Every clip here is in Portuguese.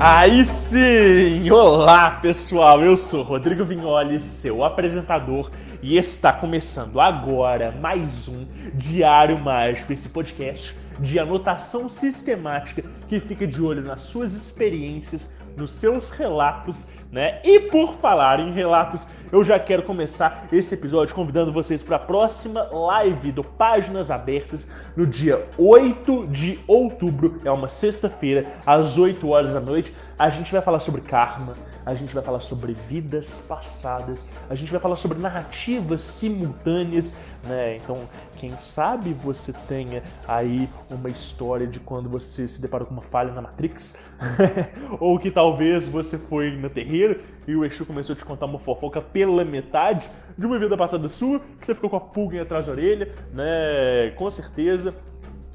Aí sim! Olá pessoal, eu sou Rodrigo Vignoli, seu apresentador, e está começando agora mais um Diário Mágico, esse podcast de anotação sistemática que fica de olho nas suas experiências, nos seus relatos né? E por falar em relatos, eu já quero começar esse episódio convidando vocês para a próxima live do Páginas Abertas no dia 8 de outubro, é uma sexta-feira, às 8 horas da noite. A gente vai falar sobre karma, a gente vai falar sobre vidas passadas, a gente vai falar sobre narrativas simultâneas, né? Então, quem sabe você tenha aí uma história de quando você se deparou com uma falha na Matrix, ou que talvez você foi no terreiro e o Exu começou a te contar uma fofoca pela metade de uma vida passada sua, que você ficou com a pulga atrás da orelha, né? Com certeza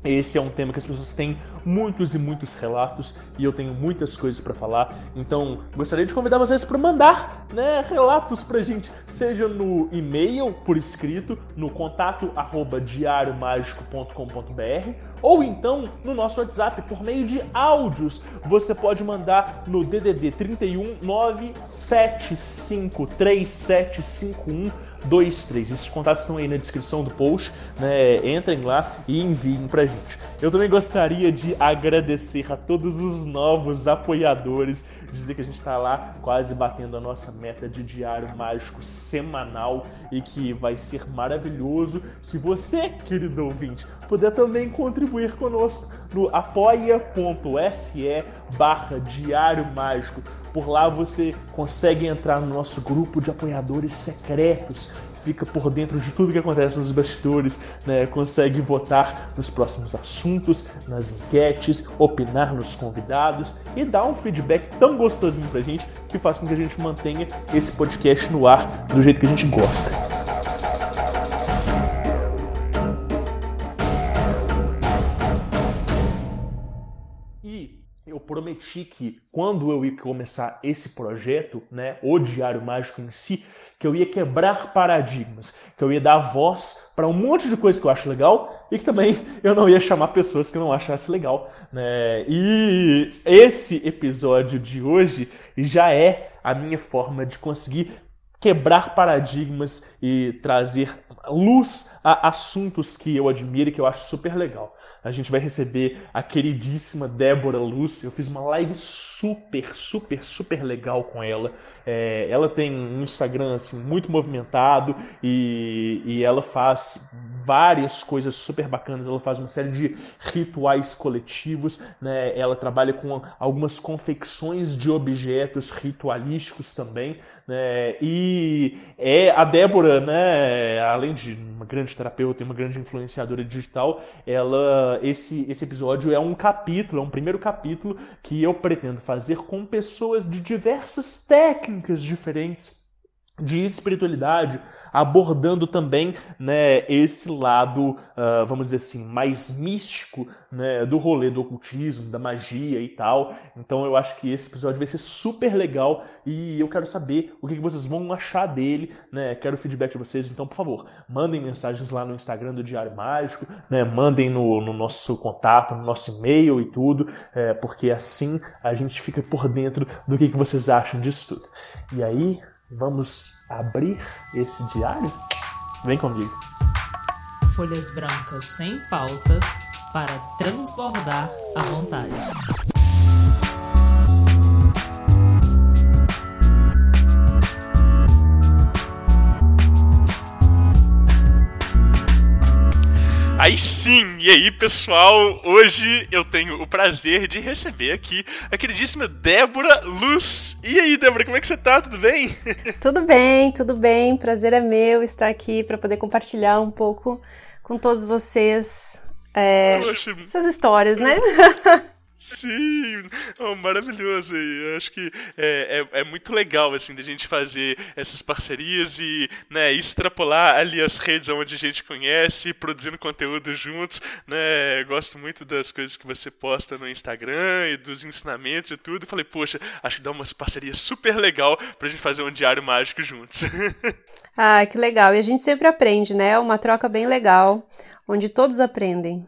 esse é um tema que as pessoas têm muitos e muitos relatos e eu tenho muitas coisas para falar. Então, gostaria de convidar vocês para mandar, né, relatos pra gente, seja no e-mail por escrito, no contato@diariomagico.com.br, ou então no nosso WhatsApp por meio de áudios. Você pode mandar no DDD 31 9753751 23. Esses contatos estão aí na descrição do post, né? Entrem lá e enviem pra gente. Eu também gostaria de agradecer a todos os novos apoiadores, dizer que a gente está lá quase batendo a nossa meta de diário mágico semanal e que vai ser maravilhoso se você, querido ouvinte, puder também contribuir conosco no apoia.se barra diário mágico por lá você consegue entrar no nosso grupo de apoiadores secretos, fica por dentro de tudo que acontece nos bastidores, né? consegue votar nos próximos assuntos, nas enquetes, opinar nos convidados e dar um feedback tão gostosinho pra gente que faz com que a gente mantenha esse podcast no ar do jeito que a gente gosta. Prometi que quando eu ia começar esse projeto, né, o Diário Mágico em si, que eu ia quebrar paradigmas, que eu ia dar voz para um monte de coisa que eu acho legal e que também eu não ia chamar pessoas que eu não achasse legal, né? E esse episódio de hoje já é a minha forma de conseguir quebrar paradigmas e trazer luz a assuntos que eu admiro e que eu acho super legal a gente vai receber a queridíssima Débora Lúcia. Eu fiz uma live super, super, super legal com ela. É, ela tem um Instagram assim, muito movimentado e, e ela faz várias coisas super bacanas. Ela faz uma série de rituais coletivos. Né? Ela trabalha com algumas confecções de objetos ritualísticos também. Né? E é a Débora, né? além uma grande terapeuta e uma grande influenciadora digital, ela esse, esse episódio é um capítulo, é um primeiro capítulo que eu pretendo fazer com pessoas de diversas técnicas diferentes de espiritualidade, abordando também né, esse lado, uh, vamos dizer assim, mais místico né, do rolê do ocultismo, da magia e tal. Então eu acho que esse episódio vai ser super legal e eu quero saber o que vocês vão achar dele, né? Quero o feedback de vocês, então por favor, mandem mensagens lá no Instagram do Diário Mágico, né? Mandem no, no nosso contato, no nosso e-mail e tudo, é, porque assim a gente fica por dentro do que, que vocês acham disso tudo. E aí, Vamos abrir esse diário? Vem comigo. Folhas brancas sem pautas para transbordar à vontade. Aí sim! E aí, pessoal? Hoje eu tenho o prazer de receber aqui a queridíssima Débora Luz. E aí, Débora, como é que você tá? Tudo bem? Tudo bem, tudo bem. Prazer é meu estar aqui para poder compartilhar um pouco com todos vocês é, essas histórias, né? Sim, oh, maravilhoso. Eu acho que é, é, é, muito legal assim da gente fazer essas parcerias e né, extrapolar ali as redes onde a gente conhece, produzindo conteúdo juntos. Né? Gosto muito das coisas que você posta no Instagram e dos ensinamentos e tudo. Falei, poxa, acho que dá uma parceria super legal pra gente fazer um diário mágico juntos. ah, que legal. E a gente sempre aprende, né? É uma troca bem legal, onde todos aprendem.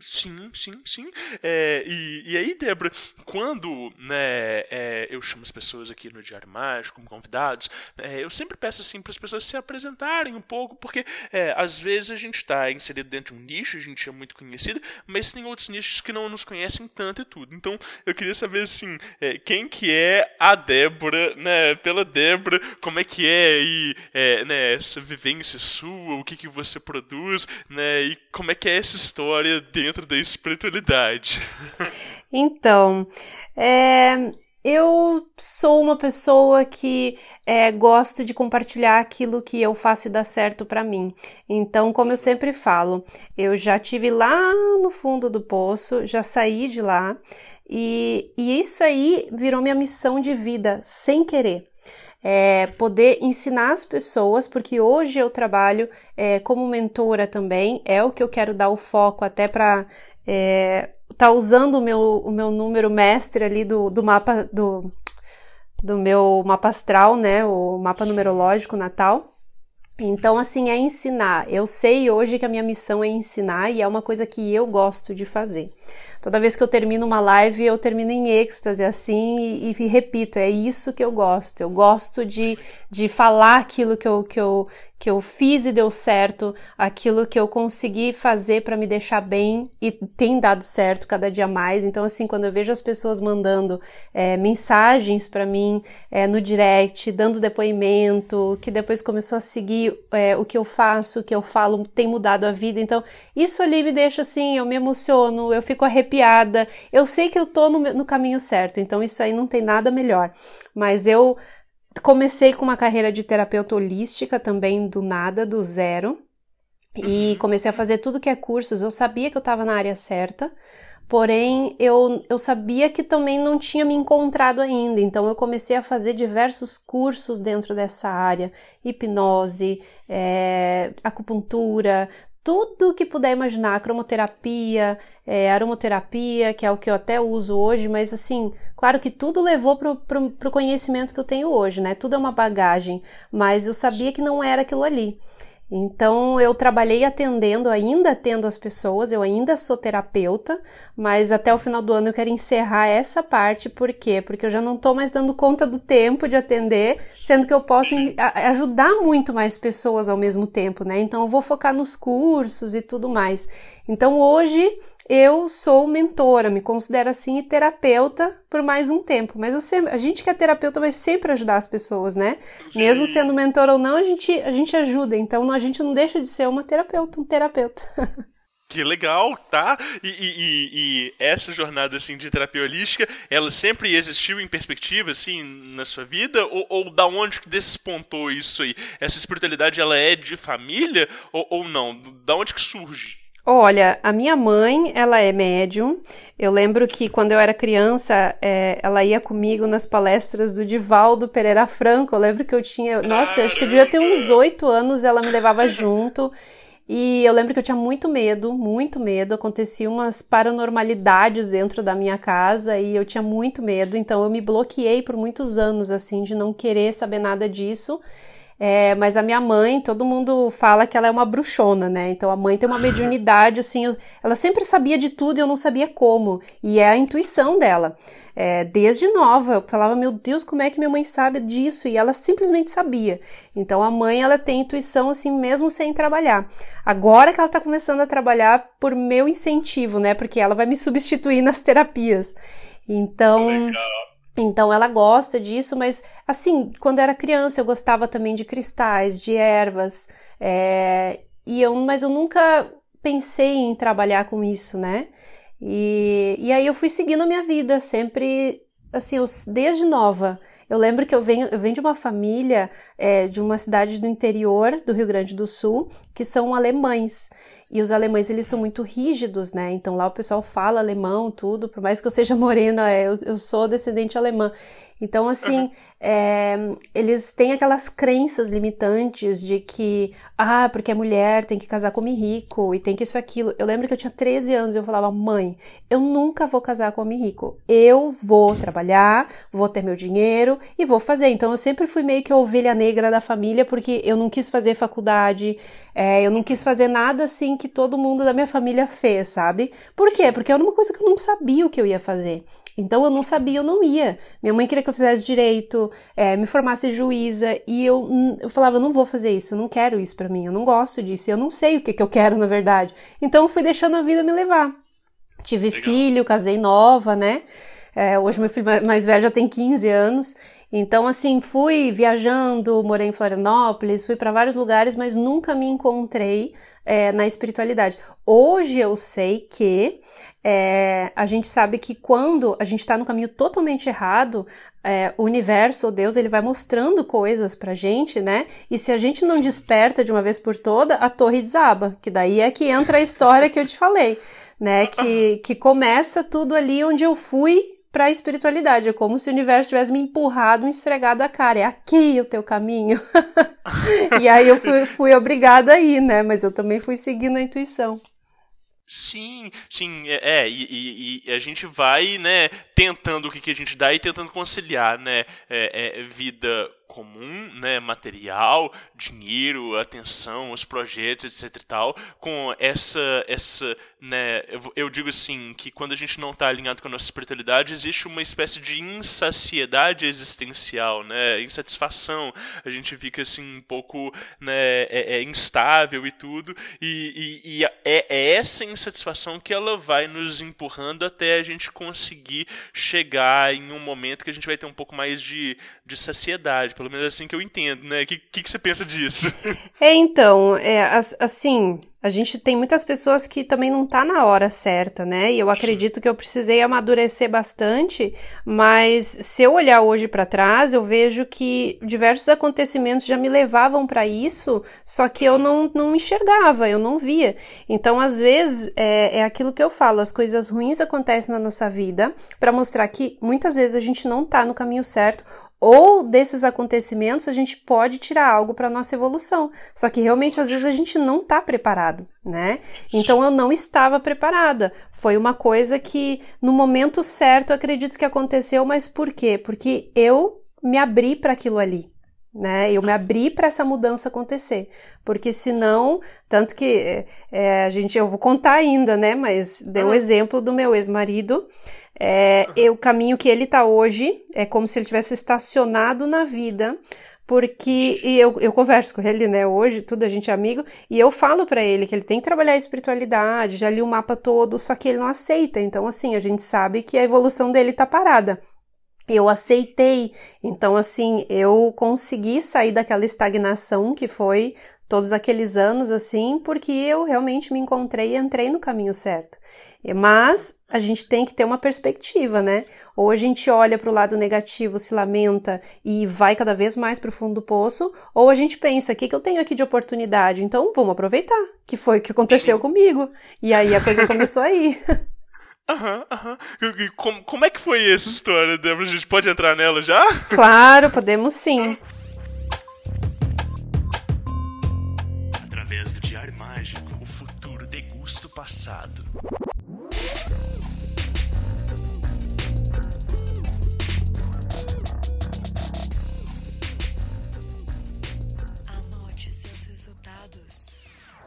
Sim, sim, sim. É, e, e aí, Débora, quando né, é, eu chamo as pessoas aqui no Diário Mágico como convidados, é, eu sempre peço assim para as pessoas se apresentarem um pouco, porque é, às vezes a gente está inserido dentro de um nicho, a gente é muito conhecido, mas tem outros nichos que não nos conhecem tanto e tudo. Então, eu queria saber assim, é, quem que é a Débora, né? Pela Débora, como é que é aí, é, né, essa vivência sua, o que que você produz, né? E como é que é essa história dentro dentro da espiritualidade? Então, é, eu sou uma pessoa que é, gosto de compartilhar aquilo que eu faço e dá certo para mim. Então, como eu sempre falo, eu já tive lá no fundo do poço, já saí de lá e, e isso aí virou minha missão de vida sem querer. É, poder ensinar as pessoas, porque hoje eu trabalho é, como mentora também, é o que eu quero dar o foco até para é, tá usando o meu, o meu número mestre ali do, do mapa do, do meu mapa astral, né, o mapa numerológico natal. Então, assim, é ensinar. Eu sei hoje que a minha missão é ensinar e é uma coisa que eu gosto de fazer. Toda vez que eu termino uma live, eu termino em êxtase, assim, e, e repito, é isso que eu gosto. Eu gosto de, de falar aquilo que eu, que, eu, que eu fiz e deu certo, aquilo que eu consegui fazer para me deixar bem e tem dado certo cada dia mais. Então, assim, quando eu vejo as pessoas mandando é, mensagens para mim é, no direct, dando depoimento, que depois começou a seguir é, o que eu faço, o que eu falo, tem mudado a vida. Então, isso ali me deixa assim, eu me emociono, eu fico arrependido arrepiada. Eu sei que eu tô no, no caminho certo, então isso aí não tem nada melhor. Mas eu comecei com uma carreira de terapeuta holística também do nada, do zero. E uhum. comecei a fazer tudo que é cursos. Eu sabia que eu estava na área certa, porém eu, eu sabia que também não tinha me encontrado ainda. Então eu comecei a fazer diversos cursos dentro dessa área: hipnose, é, acupuntura, tudo que puder imaginar, cromoterapia, é, aromoterapia, que é o que eu até uso hoje, mas assim, claro que tudo levou para o conhecimento que eu tenho hoje, né? Tudo é uma bagagem, mas eu sabia que não era aquilo ali. Então eu trabalhei atendendo, ainda atendo as pessoas, eu ainda sou terapeuta, mas até o final do ano eu quero encerrar essa parte, por quê? Porque eu já não estou mais dando conta do tempo de atender, sendo que eu posso ajudar muito mais pessoas ao mesmo tempo, né? Então eu vou focar nos cursos e tudo mais. Então hoje eu sou mentora, me considero assim e terapeuta por mais um tempo. Mas eu sempre, a gente que é terapeuta vai sempre ajudar as pessoas, né? Sim. Mesmo sendo mentor ou não, a gente, a gente ajuda. Então a gente não deixa de ser uma terapeuta, um terapeuta. Que legal, tá? E, e, e, essa jornada assim de terapia holística, ela sempre existiu em perspectiva assim na sua vida ou, ou da onde que despontou isso aí? Essa espiritualidade ela é de família ou, ou não? Da onde que surge? Olha, a minha mãe, ela é médium. Eu lembro que quando eu era criança, é, ela ia comigo nas palestras do Divaldo Pereira Franco. Eu lembro que eu tinha, nossa, eu acho que eu devia ter uns oito anos, ela me levava junto. E eu lembro que eu tinha muito medo, muito medo. Aconteciam umas paranormalidades dentro da minha casa e eu tinha muito medo. Então eu me bloqueei por muitos anos, assim, de não querer saber nada disso. É, mas a minha mãe, todo mundo fala que ela é uma bruxona, né? Então a mãe tem uma mediunidade, assim, ela sempre sabia de tudo e eu não sabia como. E é a intuição dela. É, desde nova, eu falava, meu Deus, como é que minha mãe sabe disso? E ela simplesmente sabia. Então a mãe, ela tem intuição, assim, mesmo sem trabalhar. Agora que ela tá começando a trabalhar por meu incentivo, né? Porque ela vai me substituir nas terapias. Então. Legal. Então ela gosta disso, mas assim, quando era criança eu gostava também de cristais, de ervas, é, e eu, mas eu nunca pensei em trabalhar com isso, né? E, e aí eu fui seguindo a minha vida, sempre assim, eu, desde nova. Eu lembro que eu venho, eu venho de uma família é, de uma cidade do interior do Rio Grande do Sul, que são alemães. E os alemães, eles são muito rígidos, né? Então lá o pessoal fala alemão, tudo. Por mais que eu seja morena, é, eu, eu sou descendente alemã. Então, assim, uhum. é, eles têm aquelas crenças limitantes de que, ah, porque é mulher, tem que casar com homem rico e tem que isso aquilo. Eu lembro que eu tinha 13 anos e eu falava, mãe, eu nunca vou casar com homem rico. Eu vou trabalhar, vou ter meu dinheiro e vou fazer. Então, eu sempre fui meio que a ovelha negra da família porque eu não quis fazer faculdade, é, eu não quis fazer nada assim que todo mundo da minha família fez, sabe? Por quê? Porque era uma coisa que eu não sabia o que eu ia fazer. Então eu não sabia, eu não ia. Minha mãe queria que eu fizesse direito, é, me formasse juíza, e eu, eu falava, eu não vou fazer isso, eu não quero isso para mim, eu não gosto disso, eu não sei o que, que eu quero na verdade. Então eu fui deixando a vida me levar. Tive Legal. filho, casei nova, né? É, hoje meu filho mais velho já tem 15 anos. Então, assim, fui viajando, morei em Florianópolis, fui para vários lugares, mas nunca me encontrei é, na espiritualidade. Hoje eu sei que é, a gente sabe que quando a gente está no caminho totalmente errado, é, o universo, ou Deus, ele vai mostrando coisas pra gente, né? E se a gente não desperta de uma vez por toda, a torre desaba, que daí é que entra a história que eu te falei, né? Que, que começa tudo ali onde eu fui para a espiritualidade. É como se o universo tivesse me empurrado, me esfregado a cara. É aqui o teu caminho. e aí eu fui, fui obrigada a ir, né? Mas eu também fui seguindo a intuição. Sim, sim, é, é e, e, a gente vai, né, tentando o que, que a gente dá e tentando conciliar, né, é, é, vida comum, né, material, dinheiro, atenção, os projetos, etc e tal, com essa, essa, né, eu, eu digo assim, que quando a gente não está alinhado com a nossa espiritualidade, existe uma espécie de insaciedade existencial, né, insatisfação, a gente fica assim um pouco, né, é, é instável e tudo, e, e, e é, é essa insatisfação que ela vai nos empurrando até a gente conseguir chegar em um momento que a gente vai ter um pouco mais de, de saciedade, pelo menos é assim que eu entendo, né? O que, que, que, você pensa disso? É, então, é, assim, a gente tem muitas pessoas que também não tá na hora certa, né? E eu acredito que eu precisei amadurecer bastante, mas se eu olhar hoje para trás, eu vejo que diversos acontecimentos já me levavam para isso, só que eu não, não enxergava, eu não via. Então, às vezes, é, é aquilo que eu falo, as coisas ruins acontecem na nossa vida para mostrar que muitas vezes a gente não tá no caminho certo ou desses acontecimentos a gente pode tirar algo para nossa evolução. Só que realmente às vezes a gente não está preparado, né? Então eu não estava preparada. Foi uma coisa que no momento certo eu acredito que aconteceu, mas por quê? Porque eu me abri para aquilo ali. Né? Eu me abri para essa mudança acontecer, porque senão, tanto que é, a gente, eu vou contar ainda, né? Mas deu o exemplo do meu ex-marido, é, o caminho que ele está hoje é como se ele tivesse estacionado na vida, porque e eu, eu converso com ele, né, hoje, tudo a gente é amigo, e eu falo para ele que ele tem que trabalhar a espiritualidade, já li o mapa todo, só que ele não aceita. Então, assim, a gente sabe que a evolução dele tá parada. Eu aceitei, então assim, eu consegui sair daquela estagnação que foi todos aqueles anos assim, porque eu realmente me encontrei e entrei no caminho certo. Mas a gente tem que ter uma perspectiva, né? Ou a gente olha para o lado negativo, se lamenta e vai cada vez mais para o fundo do poço, ou a gente pensa, o que, que eu tenho aqui de oportunidade? Então vamos aproveitar, que foi o que aconteceu comigo. E aí a coisa começou aí. Aham, aham. Como, como é que foi essa história, Débora? A gente pode entrar nela já? Claro, podemos sim. Através do Diário Mágico, o futuro degusta o passado.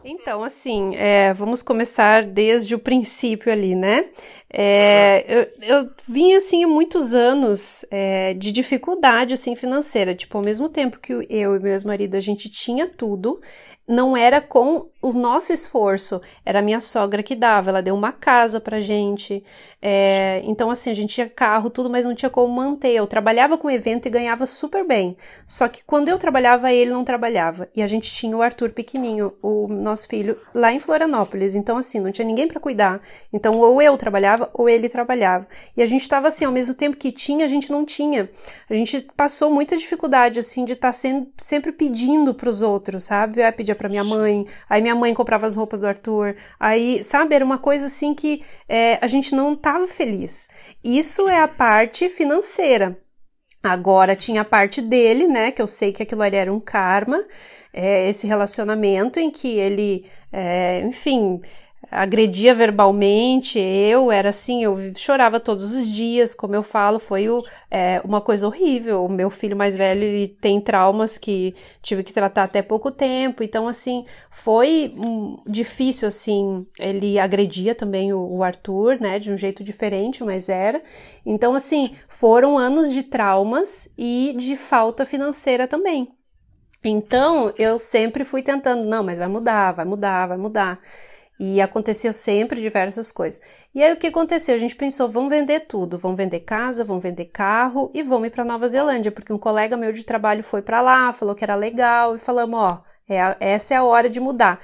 Então, assim, é, vamos começar desde o princípio ali, né? É, eu, eu vim, assim, muitos anos é, de dificuldade, assim, financeira. Tipo, ao mesmo tempo que eu e meu ex-marido, a gente tinha tudo, não era com o nosso esforço era a minha sogra que dava, ela deu uma casa pra gente. É, então, assim, a gente tinha carro, tudo, mas não tinha como manter. Eu trabalhava com evento e ganhava super bem. Só que quando eu trabalhava, ele não trabalhava. E a gente tinha o Arthur pequenininho, o nosso filho, lá em Florianópolis. Então, assim, não tinha ninguém para cuidar. Então, ou eu trabalhava ou ele trabalhava. E a gente estava assim, ao mesmo tempo que tinha, a gente não tinha. A gente passou muita dificuldade, assim, de estar tá sempre pedindo para os outros, sabe? Eu pedia para minha mãe, aí minha mãe comprava as roupas do Arthur. Aí, sabe, era uma coisa assim que é, a gente não estava feliz. Isso é a parte financeira. Agora tinha a parte dele, né? Que eu sei que aquilo ali era um karma, é, esse relacionamento em que ele, é, enfim, agredia verbalmente, eu era assim, eu chorava todos os dias, como eu falo, foi o, é, uma coisa horrível. O meu filho mais velho tem traumas que tive que tratar até pouco tempo, então assim foi difícil assim. Ele agredia também o, o Arthur, né, de um jeito diferente, mas era. Então assim foram anos de traumas e de falta financeira também. Então eu sempre fui tentando, não, mas vai mudar, vai mudar, vai mudar. E aconteceu sempre diversas coisas. E aí o que aconteceu? A gente pensou, vamos vender tudo, vamos vender casa, vamos vender carro e vamos ir para Nova Zelândia, porque um colega meu de trabalho foi para lá, falou que era legal e falamos, ó, é a, essa é a hora de mudar.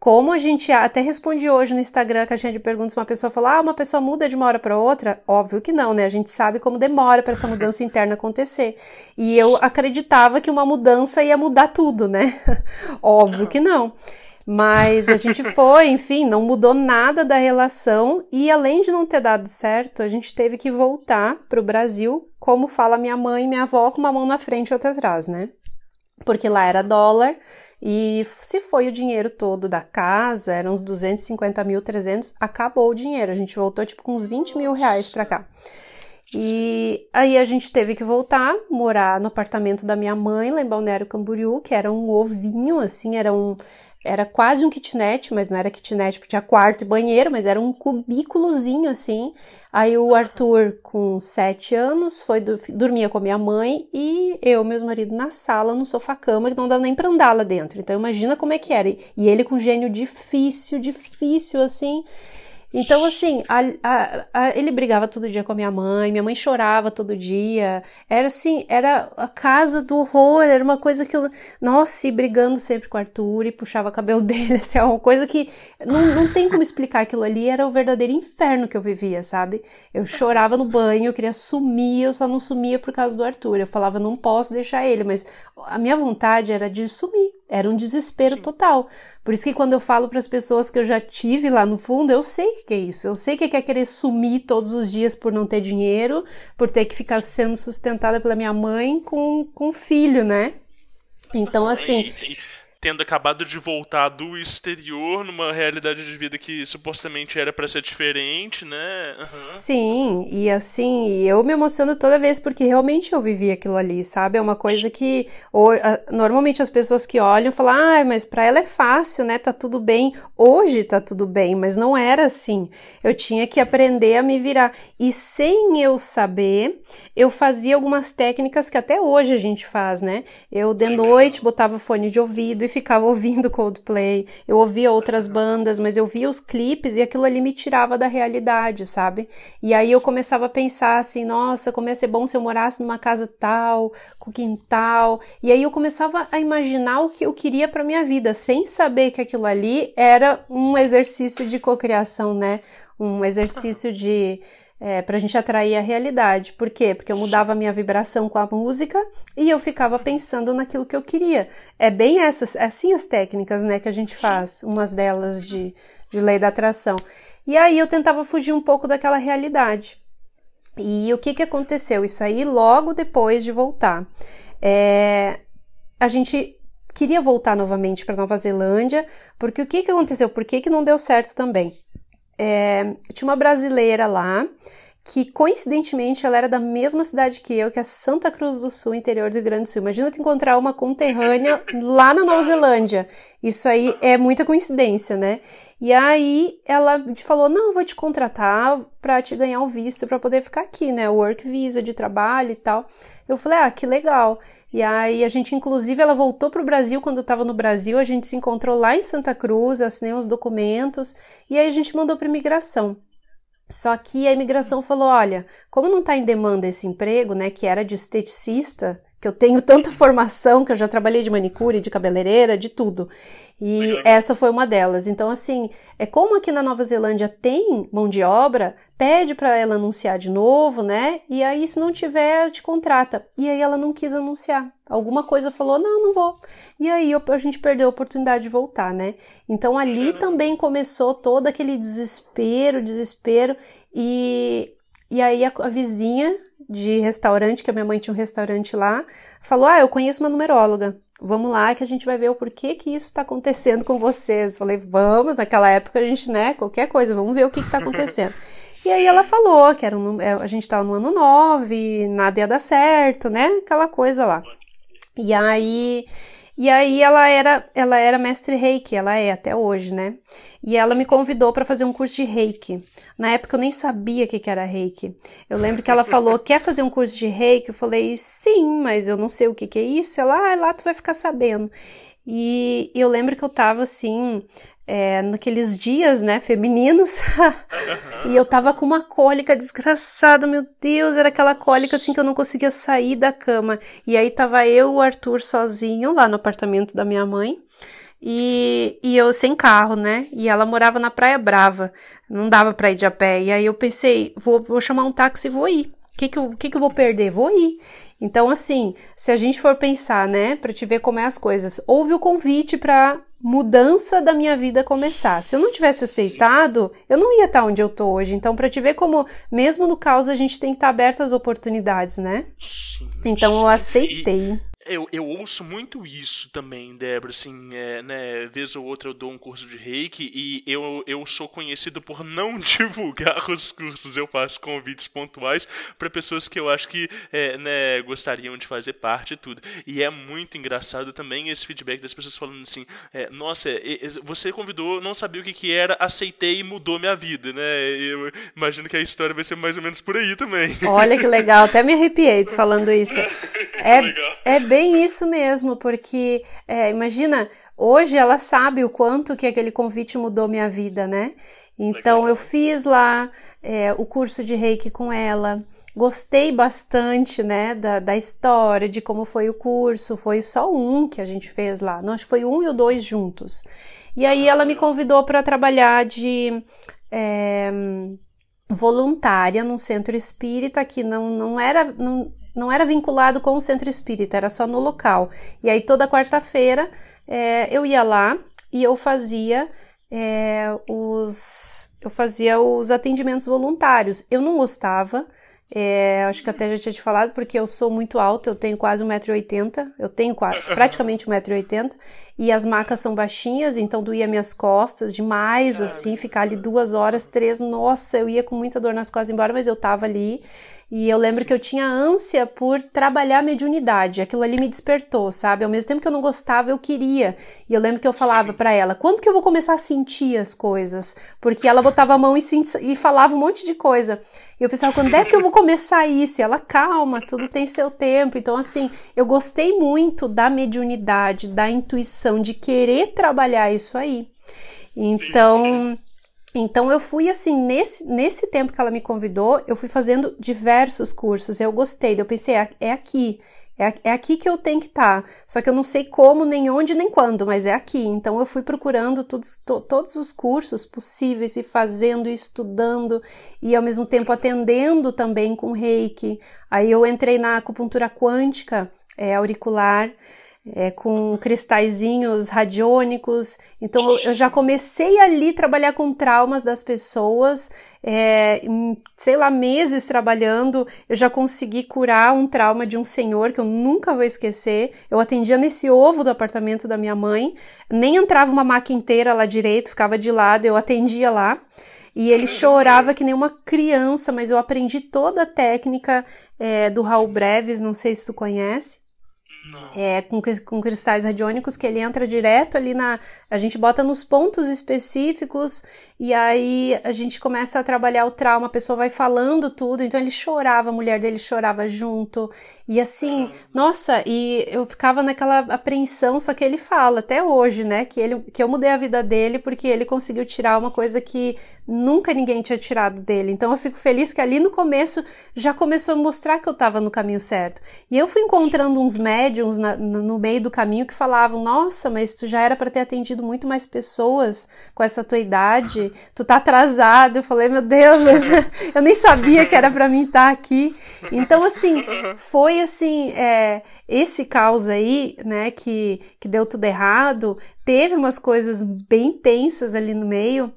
Como a gente até respondi hoje no Instagram, caixinha de perguntas, uma pessoa falou: "Ah, uma pessoa muda de uma hora para outra?" Óbvio que não, né? A gente sabe como demora para essa mudança interna acontecer. E eu acreditava que uma mudança ia mudar tudo, né? Óbvio que não. Mas a gente foi, enfim, não mudou nada da relação e além de não ter dado certo, a gente teve que voltar para o Brasil, como fala minha mãe e minha avó, com uma mão na frente e outra atrás, né? Porque lá era dólar e se foi o dinheiro todo da casa, eram uns 250 mil, 300, acabou o dinheiro. A gente voltou tipo com uns 20 mil reais para cá. E aí a gente teve que voltar, morar no apartamento da minha mãe, lá em Balneário Camboriú, que era um ovinho, assim, era um era quase um kitnet, mas não era kitnet porque tinha quarto e banheiro, mas era um cubículozinho assim. Aí o Arthur, com sete anos, foi dormia com a minha mãe e eu, meu marido, na sala, no sofá-cama, que não dá nem pra andar lá dentro. Então imagina como é que era. E ele com gênio difícil, difícil assim. Então, assim, a, a, a, ele brigava todo dia com a minha mãe, minha mãe chorava todo dia. Era assim, era a casa do horror, era uma coisa que eu. Nossa, e brigando sempre com o Arthur e puxava o cabelo dele, assim, é uma coisa que não, não tem como explicar aquilo ali, era o verdadeiro inferno que eu vivia, sabe? Eu chorava no banho, eu queria sumir, eu só não sumia por causa do Arthur. Eu falava, não posso deixar ele, mas a minha vontade era de sumir. Era um desespero Sim. total. Por isso que quando eu falo para as pessoas que eu já tive lá no fundo, eu sei o que é isso. Eu sei o que é querer sumir todos os dias por não ter dinheiro, por ter que ficar sendo sustentada pela minha mãe com, com filho, né? Então, assim tendo acabado de voltar do exterior numa realidade de vida que supostamente era para ser diferente, né? Uhum. Sim, e assim, eu me emociono toda vez porque realmente eu vivi aquilo ali, sabe? É uma coisa que ou, normalmente as pessoas que olham falam, ah, mas para ela é fácil, né? Tá tudo bem. Hoje tá tudo bem, mas não era assim. Eu tinha que aprender a me virar. E sem eu saber, eu fazia algumas técnicas que até hoje a gente faz, né? Eu de noite botava fone de ouvido e ficava ouvindo Coldplay, eu ouvia outras bandas, mas eu via os clipes e aquilo ali me tirava da realidade, sabe? E aí eu começava a pensar assim, nossa, como ia ser bom se eu morasse numa casa tal, com quintal. E aí eu começava a imaginar o que eu queria para minha vida, sem saber que aquilo ali era um exercício de cocriação, né? Um exercício de é, para a gente atrair a realidade. Por quê? Porque eu mudava a minha vibração com a música e eu ficava pensando naquilo que eu queria. É bem essas, é assim as técnicas, né, que a gente faz, umas delas de, de lei da atração. E aí eu tentava fugir um pouco daquela realidade. E o que que aconteceu? Isso aí logo depois de voltar. É, a gente queria voltar novamente para Nova Zelândia, porque o que que aconteceu? Por que que não deu certo também? É, tinha uma brasileira lá que coincidentemente ela era da mesma cidade que eu, que é Santa Cruz do Sul, interior do Rio Grande do Sul. Imagina tu encontrar uma conterrânea lá na Nova Zelândia. Isso aí é muita coincidência, né? E aí ela falou: "Não, vou te contratar para te ganhar o visto para poder ficar aqui, né? Work visa de trabalho e tal". Eu falei: "Ah, que legal". E aí a gente, inclusive, ela voltou para o Brasil quando eu estava no Brasil, a gente se encontrou lá em Santa Cruz, assinei os documentos e aí a gente mandou para imigração. Só que a imigração falou: olha, como não está em demanda esse emprego, né, que era de esteticista, que eu tenho tanta formação, que eu já trabalhei de manicure, de cabeleireira, de tudo. E essa foi uma delas. Então, assim, é como aqui na Nova Zelândia tem mão de obra, pede para ela anunciar de novo, né? E aí, se não tiver, te contrata. E aí ela não quis anunciar. Alguma coisa falou, não, não vou. E aí a gente perdeu a oportunidade de voltar, né? Então ali também começou todo aquele desespero, desespero. E, e aí a, a vizinha de restaurante, que a minha mãe tinha um restaurante lá, falou: Ah, eu conheço uma numeróloga. Vamos lá que a gente vai ver o porquê que isso está acontecendo com vocês. Falei, vamos, naquela época a gente, né, qualquer coisa, vamos ver o que está acontecendo. e aí ela falou que era um, é, a gente estava no ano 9, nada ia dar certo, né? Aquela coisa lá. E aí e aí ela era, ela era mestre Reiki, ela é até hoje, né? E ela me convidou para fazer um curso de Reiki. Na época eu nem sabia o que, que era Reiki. Eu lembro que ela falou: "Quer fazer um curso de Reiki?" Eu falei: "Sim, mas eu não sei o que, que é isso". Ela: "Ah, lá tu vai ficar sabendo". E eu lembro que eu tava assim, é, naqueles dias, né, femininos, e eu tava com uma cólica desgraçada, meu Deus, era aquela cólica assim que eu não conseguia sair da cama. E aí tava eu o Arthur sozinho lá no apartamento da minha mãe. E, e eu sem carro, né? E ela morava na Praia Brava, não dava pra ir de a pé. E aí eu pensei, vou, vou chamar um táxi e vou ir. O que que, eu, que que eu vou perder? Vou ir. Então, assim, se a gente for pensar, né, para te ver como é as coisas, houve o convite para mudança da minha vida começar. Se eu não tivesse aceitado, eu não ia estar onde eu tô hoje. Então, para te ver como, mesmo no caos, a gente tem que estar aberto às oportunidades, né? Então, eu aceitei eu, eu ouço muito isso também, Débora, assim, é, né, vez ou outra eu dou um curso de reiki e eu, eu sou conhecido por não divulgar os cursos, eu faço convites pontuais para pessoas que eu acho que é, né, gostariam de fazer parte e tudo. E é muito engraçado também esse feedback das pessoas falando assim, é, nossa, você convidou, não sabia o que, que era, aceitei e mudou minha vida, né, eu imagino que a história vai ser mais ou menos por aí também. Olha que legal, até me arrepiei falando isso. É, é bem isso mesmo, porque é, imagina, hoje ela sabe o quanto que aquele convite mudou minha vida, né? Então eu fiz lá é, o curso de reiki com ela, gostei bastante, né, da, da história, de como foi o curso, foi só um que a gente fez lá, não, acho que foi um e o dois juntos. E aí ela me convidou para trabalhar de é, voluntária num centro espírita que não, não era, não, não era vinculado com o centro espírita, era só no local. E aí toda quarta-feira é, eu ia lá e eu fazia é, os eu fazia os atendimentos voluntários. Eu não gostava, é, acho que até já tinha te falado, porque eu sou muito alta, eu tenho quase 1,80m, eu tenho quase, praticamente 1,80m, e as macas são baixinhas, então doía minhas costas demais, assim, ficar ali duas horas, três, nossa, eu ia com muita dor nas costas embora, mas eu tava ali, e eu lembro que eu tinha ânsia por trabalhar a mediunidade. Aquilo ali me despertou, sabe? Ao mesmo tempo que eu não gostava, eu queria. E eu lembro que eu falava para ela: quando que eu vou começar a sentir as coisas? Porque ela botava a mão e, e falava um monte de coisa. E eu pensava: quando é que eu vou começar isso? E ela, calma, tudo tem seu tempo. Então, assim, eu gostei muito da mediunidade, da intuição, de querer trabalhar isso aí. Então. Sim, sim. Então eu fui assim, nesse, nesse tempo que ela me convidou, eu fui fazendo diversos cursos, eu gostei, eu pensei, é, é aqui, é, é, aqui que eu tenho que estar. Tá. Só que eu não sei como, nem onde, nem quando, mas é aqui. Então eu fui procurando todos, to, todos os cursos possíveis e fazendo e estudando e ao mesmo tempo atendendo também com reiki. Aí eu entrei na acupuntura quântica, é, auricular é, com cristalzinhos radiônicos. Então eu já comecei ali a trabalhar com traumas das pessoas. É, sei lá, meses trabalhando, eu já consegui curar um trauma de um senhor que eu nunca vou esquecer. Eu atendia nesse ovo do apartamento da minha mãe, nem entrava uma maca inteira lá direito, ficava de lado, eu atendia lá. e ele chorava que nem uma criança, mas eu aprendi toda a técnica é, do Raul Breves, não sei se tu conhece. É, com, com cristais radiônicos que ele entra direto ali na. A gente bota nos pontos específicos e aí a gente começa a trabalhar o trauma, a pessoa vai falando tudo, então ele chorava, a mulher dele chorava junto. E assim, nossa, e eu ficava naquela apreensão, só que ele fala até hoje, né, que, ele, que eu mudei a vida dele porque ele conseguiu tirar uma coisa que nunca ninguém tinha tirado dele. Então eu fico feliz que ali no começo já começou a mostrar que eu estava no caminho certo. E eu fui encontrando uns médiums na, no meio do caminho que falavam: Nossa, mas tu já era para ter atendido muito mais pessoas com essa tua idade, tu tá atrasado. Eu falei: Meu Deus, eu nem sabia que era para mim estar tá aqui. Então, assim, foi assim: é, esse caos aí, né, que, que deu tudo errado, teve umas coisas bem tensas ali no meio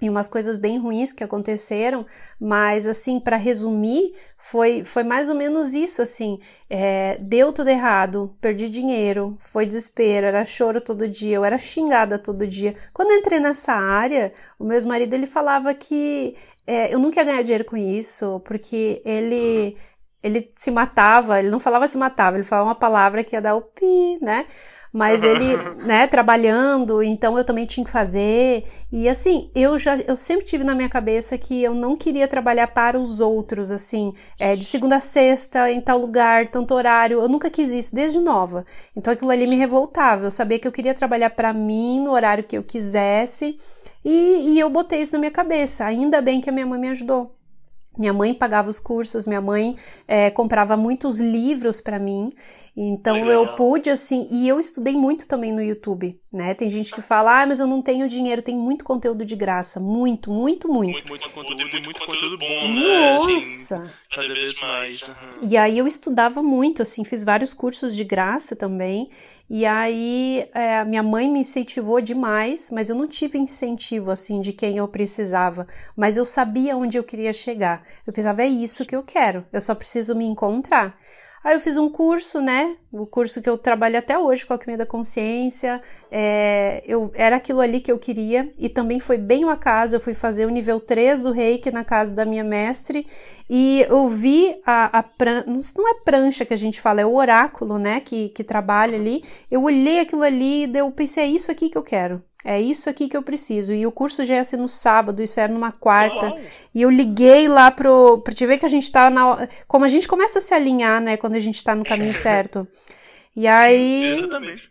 e umas coisas bem ruins que aconteceram, mas assim, para resumir, foi, foi mais ou menos isso, assim, é, deu tudo errado, perdi dinheiro, foi desespero, era choro todo dia, eu era xingada todo dia. Quando eu entrei nessa área, o meu marido ele falava que é, eu nunca ia ganhar dinheiro com isso, porque ele ele se matava, ele não falava se matava, ele falava uma palavra que ia dar o pi, né? Mas ele, né, trabalhando, então eu também tinha que fazer. E assim, eu já eu sempre tive na minha cabeça que eu não queria trabalhar para os outros, assim, é, de segunda a sexta, em tal lugar, tanto horário. Eu nunca quis isso desde nova. Então aquilo ali me revoltava. Eu sabia que eu queria trabalhar para mim no horário que eu quisesse. E, e eu botei isso na minha cabeça. Ainda bem que a minha mãe me ajudou. Minha mãe pagava os cursos, minha mãe é, comprava muitos livros para mim. Então eu pude assim, e eu estudei muito também no YouTube, né? Tem gente que fala, ah, mas eu não tenho dinheiro, tem muito conteúdo de graça, muito, muito, muito. Muito, muito conteúdo e muito conteúdo bom, né? Nossa! cada vez mais. Uhum. E aí eu estudava muito, assim, fiz vários cursos de graça também. E aí é, minha mãe me incentivou demais, mas eu não tive incentivo assim de quem eu precisava, mas eu sabia onde eu queria chegar. Eu pensava, é isso que eu quero, eu só preciso me encontrar. Aí eu fiz um curso, né? O curso que eu trabalho até hoje com a Alquimia da Consciência. É, eu, era aquilo ali que eu queria. E também foi bem o acaso. Eu fui fazer o nível 3 do reiki na casa da minha mestre. E eu vi a, a não é prancha que a gente fala, é o oráculo, né? Que, que trabalha ali. Eu olhei aquilo ali e eu pensei, é isso aqui que eu quero. É isso aqui que eu preciso. E o curso já ia ser no sábado, isso era numa quarta. E eu liguei lá pro. pra te ver que a gente tá na. Como a gente começa a se alinhar, né? Quando a gente tá no caminho certo. E aí. Exatamente.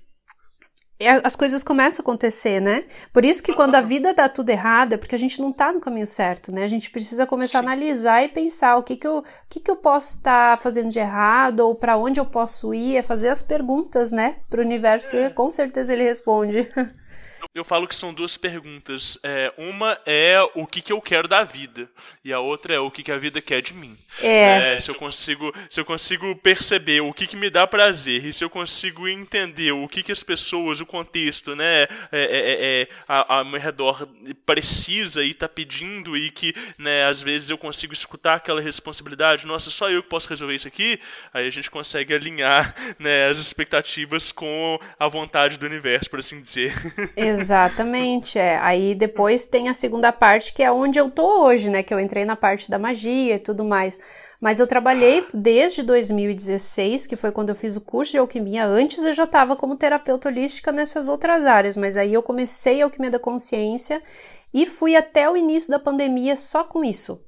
As coisas começam a acontecer, né? Por isso que quando a vida dá tudo errado, é porque a gente não tá no caminho certo, né? A gente precisa começar Sim. a analisar e pensar o que que eu, o que que eu posso estar tá fazendo de errado ou para onde eu posso ir, é fazer as perguntas, né? Pro universo, é. que com certeza ele responde. Eu falo que são duas perguntas. É, uma é o que, que eu quero da vida e a outra é o que, que a vida quer de mim. É. é se eu consigo, se eu consigo perceber o que, que me dá prazer e se eu consigo entender o que, que as pessoas, o contexto, né, é, é, é, é ao meu redor precisa e está pedindo e que, né, às vezes eu consigo escutar aquela responsabilidade. Nossa, só eu que posso resolver isso aqui. Aí a gente consegue alinhar, né, as expectativas com a vontade do universo, por assim dizer. Exato. Exatamente, é. Aí depois tem a segunda parte que é onde eu tô hoje, né? Que eu entrei na parte da magia e tudo mais. Mas eu trabalhei desde 2016, que foi quando eu fiz o curso de alquimia. Antes eu já estava como terapeuta holística nessas outras áreas, mas aí eu comecei a alquimia da consciência e fui até o início da pandemia só com isso.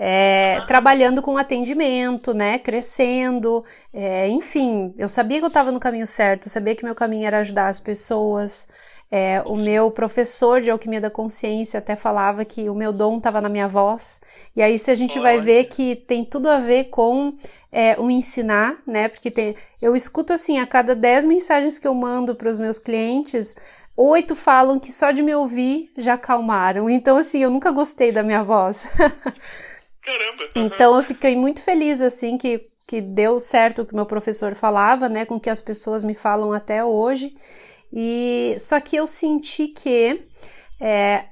É, trabalhando com atendimento, né, crescendo, é, enfim, eu sabia que eu estava no caminho certo, sabia que meu caminho era ajudar as pessoas, é, o meu professor de alquimia da consciência até falava que o meu dom estava na minha voz. E aí, se a gente vai ver que tem tudo a ver com é, o ensinar, né? Porque tem, eu escuto assim, a cada 10 mensagens que eu mando para os meus clientes, oito falam que só de me ouvir já acalmaram. Então, assim, eu nunca gostei da minha voz. Caramba! então, eu fiquei muito feliz, assim, que, que deu certo o que meu professor falava, né? Com que as pessoas me falam até hoje. E só que eu senti que é,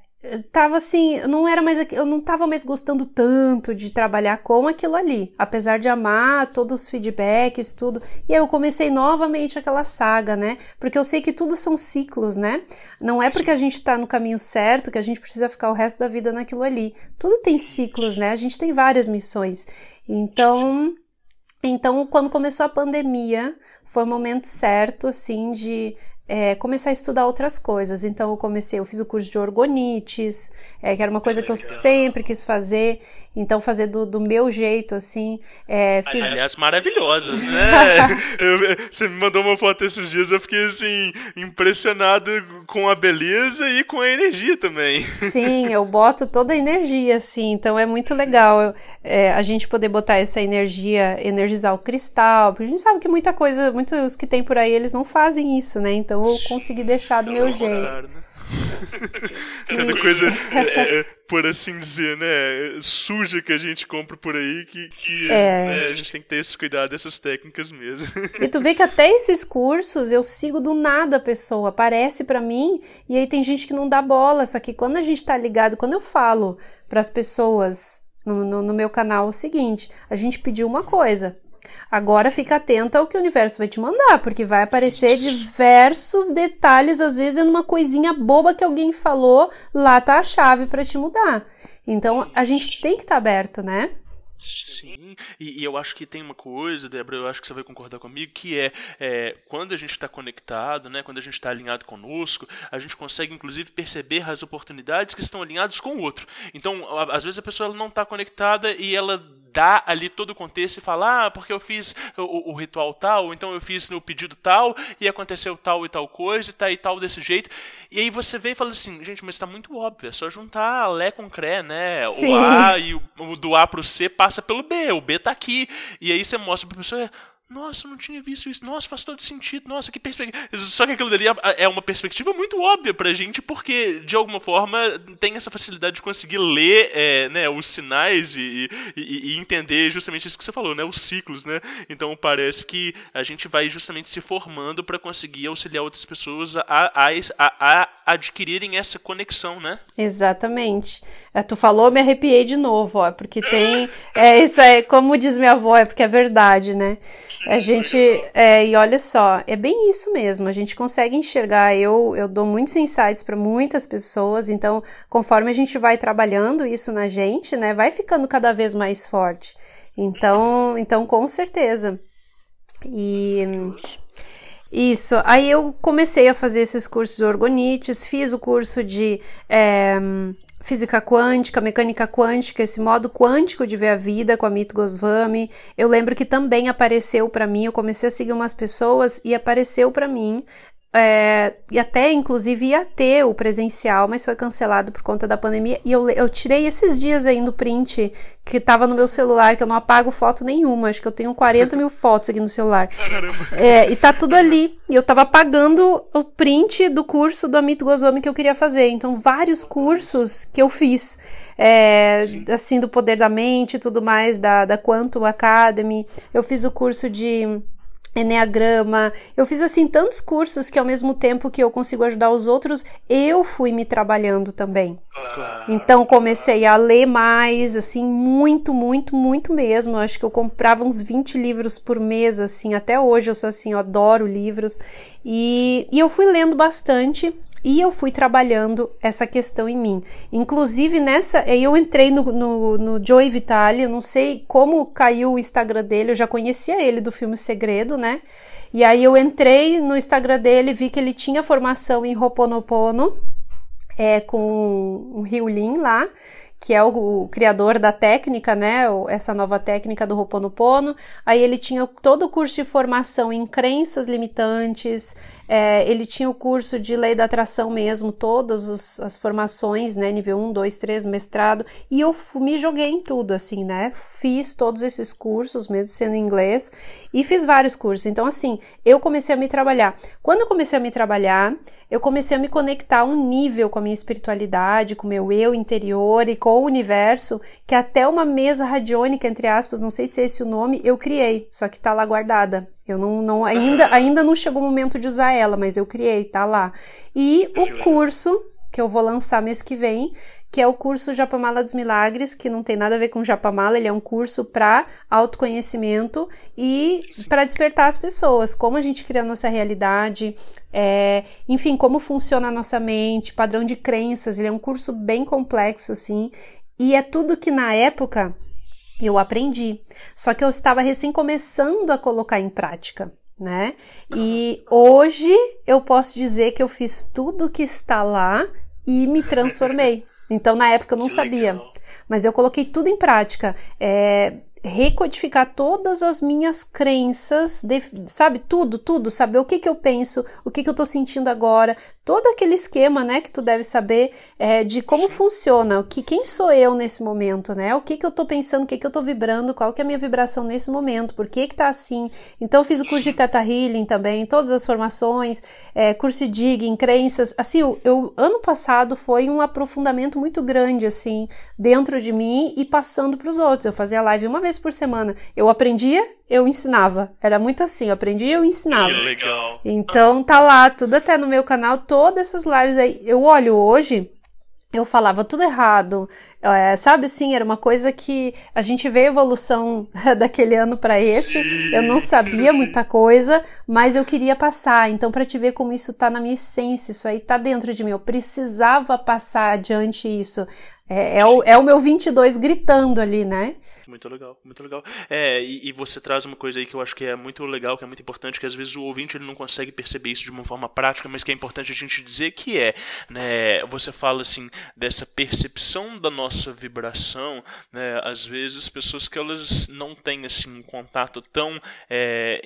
tava assim, não era mais eu não tava mais gostando tanto de trabalhar com aquilo ali, apesar de amar todos os feedbacks, tudo. E aí eu comecei novamente aquela saga, né? Porque eu sei que tudo são ciclos, né? Não é porque a gente tá no caminho certo que a gente precisa ficar o resto da vida naquilo ali. Tudo tem ciclos, né? A gente tem várias missões. Então, então quando começou a pandemia, foi o momento certo assim de é, começar a estudar outras coisas. Então eu comecei, eu fiz o curso de orgonites, é, que era uma coisa que eu sempre quis fazer. Então fazer do, do meu jeito, assim. É, fiz... Aliás, maravilhosas, né? eu, você me mandou uma foto esses dias, eu fiquei assim, impressionado com a beleza e com a energia também. Sim, eu boto toda a energia, assim, então é muito legal é, a gente poder botar essa energia, energizar o cristal, porque a gente sabe que muita coisa, muitos que tem por aí, eles não fazem isso, né? Então eu consegui deixar do meu jeito. Né? Cada coisa, é, é, por assim dizer, né, suja que a gente compra por aí, que, que é. né, a gente tem que ter esse cuidado dessas técnicas mesmo. E tu vê que até esses cursos eu sigo do nada a pessoa, aparece para mim, e aí tem gente que não dá bola, só que quando a gente tá ligado, quando eu falo para as pessoas no, no, no meu canal o seguinte, a gente pediu uma coisa, Agora fica atenta ao que o universo vai te mandar, porque vai aparecer diversos detalhes, às vezes é numa coisinha boba que alguém falou, lá tá a chave para te mudar. Então a gente tem que estar tá aberto, né? Sim, e, e, eu acho que tem uma coisa, Débora, eu acho que você vai concordar comigo, que é, é quando a gente está conectado, né, quando a gente está alinhado conosco, a gente consegue inclusive perceber as oportunidades que estão alinhadas com o outro. Então, às vezes a pessoa não está conectada e ela dá ali todo o contexto e fala, ah, porque eu fiz o, o, ritual tal, então eu fiz no pedido tal, e aconteceu tal e tal coisa, e tá e tal desse jeito. E aí você vê e fala assim, gente, mas está muito óbvio, é só juntar Lé com Cré, né? Sim. O A e o, o do A pro C passa pelo B, o B tá aqui. E aí você mostra pra pessoa, nossa, não tinha visto isso. Nossa, faz todo sentido. Nossa, que perspectiva. Só que aquilo dali é, é uma perspectiva muito óbvia pra gente, porque, de alguma forma, tem essa facilidade de conseguir ler é, né, os sinais e, e, e, entender justamente isso que você falou, né? Os ciclos, né? Então parece que a gente vai justamente se formando para conseguir auxiliar outras pessoas a, a, a, a adquirirem essa conexão, né? Exatamente. É, tu falou, me arrepiei de novo, ó, porque tem. É, isso é, como diz minha avó, é porque é verdade, né? A gente. É, e olha só, é bem isso mesmo, a gente consegue enxergar. Eu, eu dou muitos insights para muitas pessoas, então, conforme a gente vai trabalhando isso na gente, né, vai ficando cada vez mais forte. Então, então com certeza. E. Isso. Aí eu comecei a fazer esses cursos de orgonites, fiz o curso de é, física quântica, mecânica quântica, esse modo quântico de ver a vida com a Mito Goswami. Eu lembro que também apareceu para mim, eu comecei a seguir umas pessoas e apareceu para mim é, e até inclusive ia ter o presencial, mas foi cancelado por conta da pandemia. E eu, eu tirei esses dias aí no print que tava no meu celular, que eu não apago foto nenhuma. Acho que eu tenho 40 mil fotos aqui no celular. É, e tá tudo ali. E eu tava apagando o print do curso do Amito Goswami que eu queria fazer. Então, vários cursos que eu fiz. É, assim, do poder da mente e tudo mais, da, da Quantum Academy. Eu fiz o curso de Enneagrama. Eu fiz assim tantos cursos que ao mesmo tempo que eu consigo ajudar os outros, eu fui me trabalhando também. Então comecei a ler mais, assim, muito, muito, muito mesmo. Eu acho que eu comprava uns 20 livros por mês, assim, até hoje eu sou assim, eu adoro livros. E, e eu fui lendo bastante e eu fui trabalhando essa questão em mim. Inclusive nessa, eu entrei no, no, no Joey Vitale, eu não sei como caiu o Instagram dele, eu já conhecia ele do filme Segredo, né? E aí eu entrei no Instagram dele, vi que ele tinha formação em Ho'oponopono, é, com um Ryulin lá, que é o, o, criador da técnica, né? Essa nova técnica do Ho'oponopono. Aí ele tinha todo o curso de formação em crenças limitantes, é, ele tinha o curso de lei da atração mesmo, todas os, as formações, né? Nível 1, 2, 3, mestrado. E eu me joguei em tudo, assim, né? Fiz todos esses cursos, mesmo sendo inglês, e fiz vários cursos. Então, assim, eu comecei a me trabalhar. Quando eu comecei a me trabalhar, eu comecei a me conectar a um nível com a minha espiritualidade, com o meu eu interior e com o universo, que até uma mesa radiônica, entre aspas, não sei se é esse o nome, eu criei, só que tá lá guardada. Eu não, não ainda, ainda não chegou o momento de usar ela, mas eu criei, tá lá. E o curso que eu vou lançar mês que vem, que é o curso Japamala dos Milagres, que não tem nada a ver com Japamala, ele é um curso para autoconhecimento e para despertar as pessoas, como a gente cria a nossa realidade, é, enfim, como funciona a nossa mente, padrão de crenças, ele é um curso bem complexo, assim, e é tudo que na época eu aprendi. Só que eu estava recém começando a colocar em prática, né? E hoje eu posso dizer que eu fiz tudo que está lá e me transformei. Então, na época eu não sabia, mas eu coloquei tudo em prática. É, recodificar todas as minhas crenças, sabe? Tudo, tudo, saber o que, que eu penso, o que, que eu tô sentindo agora, todo aquele esquema, né, que tu deve saber é, de como funciona, o que, quem sou eu nesse momento, né? O que, que eu tô pensando, o que, que eu tô vibrando, qual que é a minha vibração nesse momento, por que que tá assim. Então, eu fiz o curso de Teta Healing também, todas as formações, é, curso de digging, crenças, assim, eu, eu, ano passado foi um aprofundamento muito grande, assim, dentro de mim e passando para os outros. Eu fazia live uma vez por semana. Eu aprendia, eu ensinava. Era muito assim, eu aprendia, eu ensinava. Que legal. Então tá lá, tudo até no meu canal, todas essas lives aí. Eu olho hoje, eu falava tudo errado, é, sabe assim, era uma coisa que a gente vê a evolução daquele ano para esse. Sim, eu não sabia sim. muita coisa, mas eu queria passar. Então, para te ver como isso tá na minha essência, isso aí tá dentro de mim. Eu precisava passar adiante isso. É, é, o, é o meu 22 gritando ali, né? Muito legal, muito legal. É, e, e, você traz uma coisa aí que eu acho que é muito legal, que é muito importante, que às vezes o ouvinte ele não consegue perceber isso de uma forma prática, mas que é importante a gente dizer que é, né, você fala assim, dessa percepção da nossa vibração, né, às vezes pessoas que elas não têm assim um contato tão é,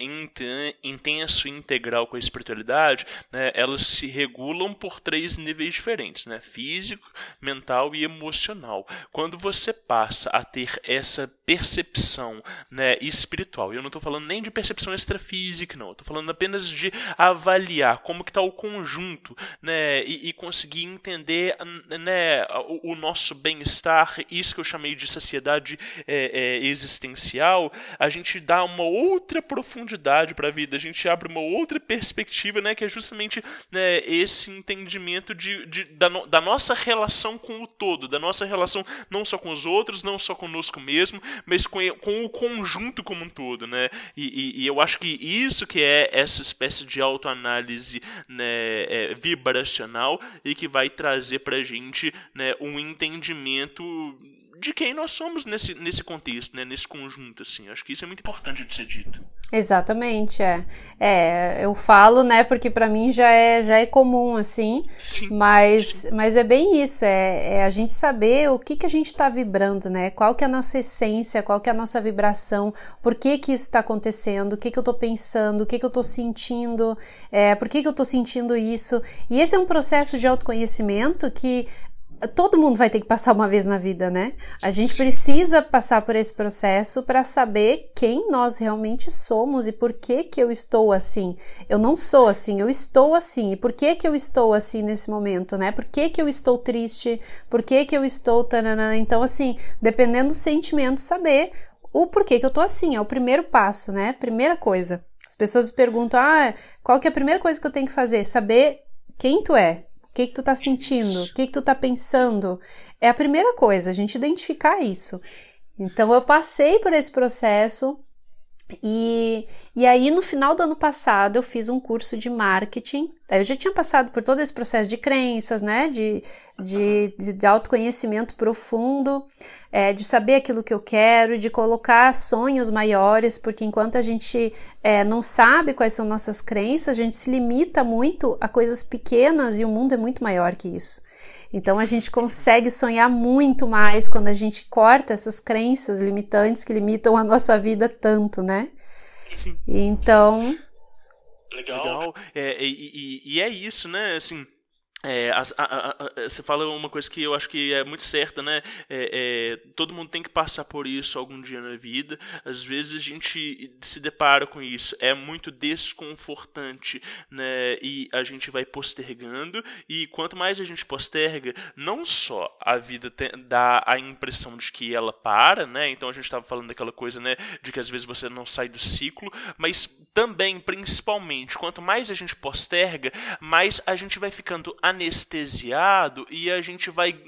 intenso e integral com a espiritualidade, né, elas se regulam por três níveis diferentes, né, físico, mental e emocional. Quando você passa a ter essa percepção né, espiritual. E eu não estou falando nem de percepção extrafísica, não. Estou falando apenas de avaliar como que está o conjunto né, e, e conseguir entender né, o, o nosso bem-estar, isso que eu chamei de saciedade é, é, existencial. A gente dá uma outra profundidade para a vida, a gente abre uma outra perspectiva, né, que é justamente né, esse entendimento de, de da, no, da nossa relação com o todo, da nossa relação não só com os outros, não só conosco mesmo, mas com, com o conjunto como um todo, né? E, e, e, eu acho que isso que é essa espécie de autoanálise né, é, vibracional e que vai trazer pra gente né, um entendimento de quem nós somos nesse, nesse contexto, né, nesse conjunto, assim. Acho que isso é muito importante de ser dito. Exatamente, é. É, eu falo, né, porque para mim já é, já é comum, assim, sim, mas, sim. mas é bem isso, é, é, a gente saber o que que a gente está vibrando, né, qual que é a nossa essência, qual que é a nossa vibração, por que que isso está acontecendo, o que que eu estou pensando, o que que eu estou sentindo, é, por que que eu estou sentindo isso, e esse é um processo de autoconhecimento que todo mundo vai ter que passar uma vez na vida, né? A gente precisa passar por esse processo para saber quem nós realmente somos e por que que eu estou assim. Eu não sou assim, eu estou assim. E por que que eu estou assim nesse momento, né? Por que que eu estou triste? Por que que eu estou tanana? Então assim, dependendo do sentimento, saber o porquê que eu tô assim, é o primeiro passo, né? Primeira coisa. As pessoas perguntam: "Ah, qual que é a primeira coisa que eu tenho que fazer?" Saber quem tu é, o que, que tu tá sentindo? O que, que tu tá pensando? É a primeira coisa, a gente identificar isso. Então eu passei por esse processo e, e aí, no final do ano passado, eu fiz um curso de marketing. Eu já tinha passado por todo esse processo de crenças, né? De, de, de autoconhecimento profundo, é, de saber aquilo que eu quero, de colocar sonhos maiores, porque enquanto a gente é, não sabe quais são nossas crenças, a gente se limita muito a coisas pequenas e o mundo é muito maior que isso. Então a gente consegue sonhar muito mais quando a gente corta essas crenças limitantes que limitam a nossa vida tanto, né? Sim. Então. Legal. Legal. É, e, e, e é isso, né? Assim, é, a, a, a, você fala uma coisa que eu acho que é muito certa, né? É, é, todo mundo tem que passar por isso algum dia na vida. Às vezes a gente se depara com isso, é muito desconfortante, né? E a gente vai postergando. E quanto mais a gente posterga, não só a vida tem, dá a impressão de que ela para, né? Então a gente estava falando daquela coisa, né? De que às vezes você não sai do ciclo, mas também, principalmente, quanto mais a gente posterga, mais a gente vai ficando anestesiado e a gente vai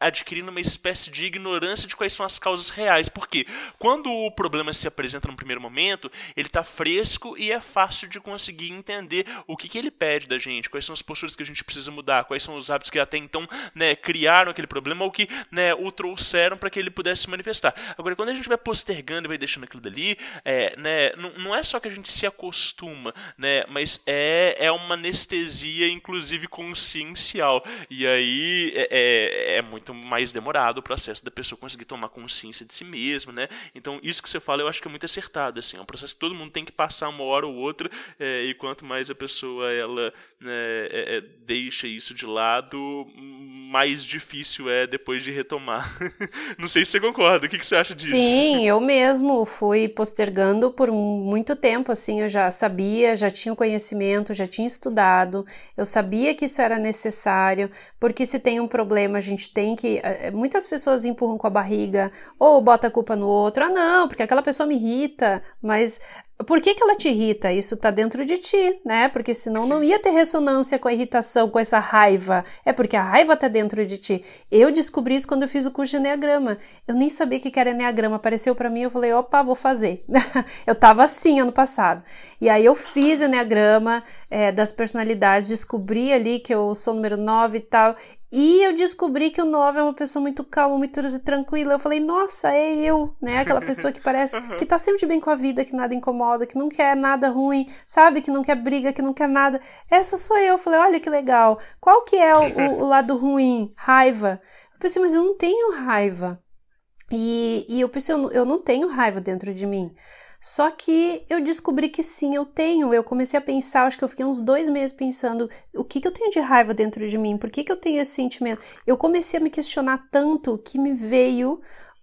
adquirindo uma espécie de ignorância de quais são as causas reais. Porque quando o problema se apresenta no primeiro momento, ele está fresco e é fácil de conseguir entender o que, que ele pede da gente, quais são as posturas que a gente precisa mudar, quais são os hábitos que até então né, criaram aquele problema ou que né, o trouxeram para que ele pudesse se manifestar. Agora, quando a gente vai postergando e vai deixando aquilo dali, é, né, não, não é só que a gente se acostuma, né, mas é, é uma anestesia, inclusive consciencial. E aí é, é, é muito mais demorado o processo da pessoa conseguir tomar consciência de si mesma, né? Então, isso que você fala eu acho que é muito acertado, assim, é um processo que todo mundo tem que passar uma hora ou outra, é, e quanto mais a pessoa ela né, é, é, deixa isso de lado, mais difícil é depois de retomar. Não sei se você concorda, o que, que você acha disso? Sim, eu mesmo fui postergando por muito tempo, assim, eu já sabia, já tinha o conhecimento, já tinha estudado, eu sabia que isso era necessário, porque se tem um problema, a gente tem que. Eh, eh, muitas pessoas empurram com a barriga, ou bota a culpa no outro, ah, não, porque aquela pessoa me irrita, mas por que, que ela te irrita? Isso está dentro de ti, né? Porque senão não ia ter ressonância com a irritação, com essa raiva. É porque a raiva está dentro de ti. Eu descobri isso quando eu fiz o curso de Enneagrama. Eu nem sabia o que era Enneagrama. Apareceu para mim, eu falei, opa, vou fazer. eu tava assim ano passado. E aí eu fiz Enneagrama é, das personalidades, descobri ali que eu sou número 9 e tal. E eu descobri que o 9 é uma pessoa muito calma, muito tranquila. Eu falei, nossa, é eu, né? Aquela pessoa que parece que tá sempre bem com a vida, que nada incomoda, que não quer nada ruim, sabe? Que não quer briga, que não quer nada. Essa sou eu. Eu falei, olha que legal. Qual que é o, o lado ruim? Raiva. Eu pensei, mas eu não tenho raiva. E, e eu pensei, eu não, eu não tenho raiva dentro de mim. Só que eu descobri que sim, eu tenho. Eu comecei a pensar, acho que eu fiquei uns dois meses pensando o que, que eu tenho de raiva dentro de mim, por que, que eu tenho esse sentimento. Eu comecei a me questionar tanto que me veio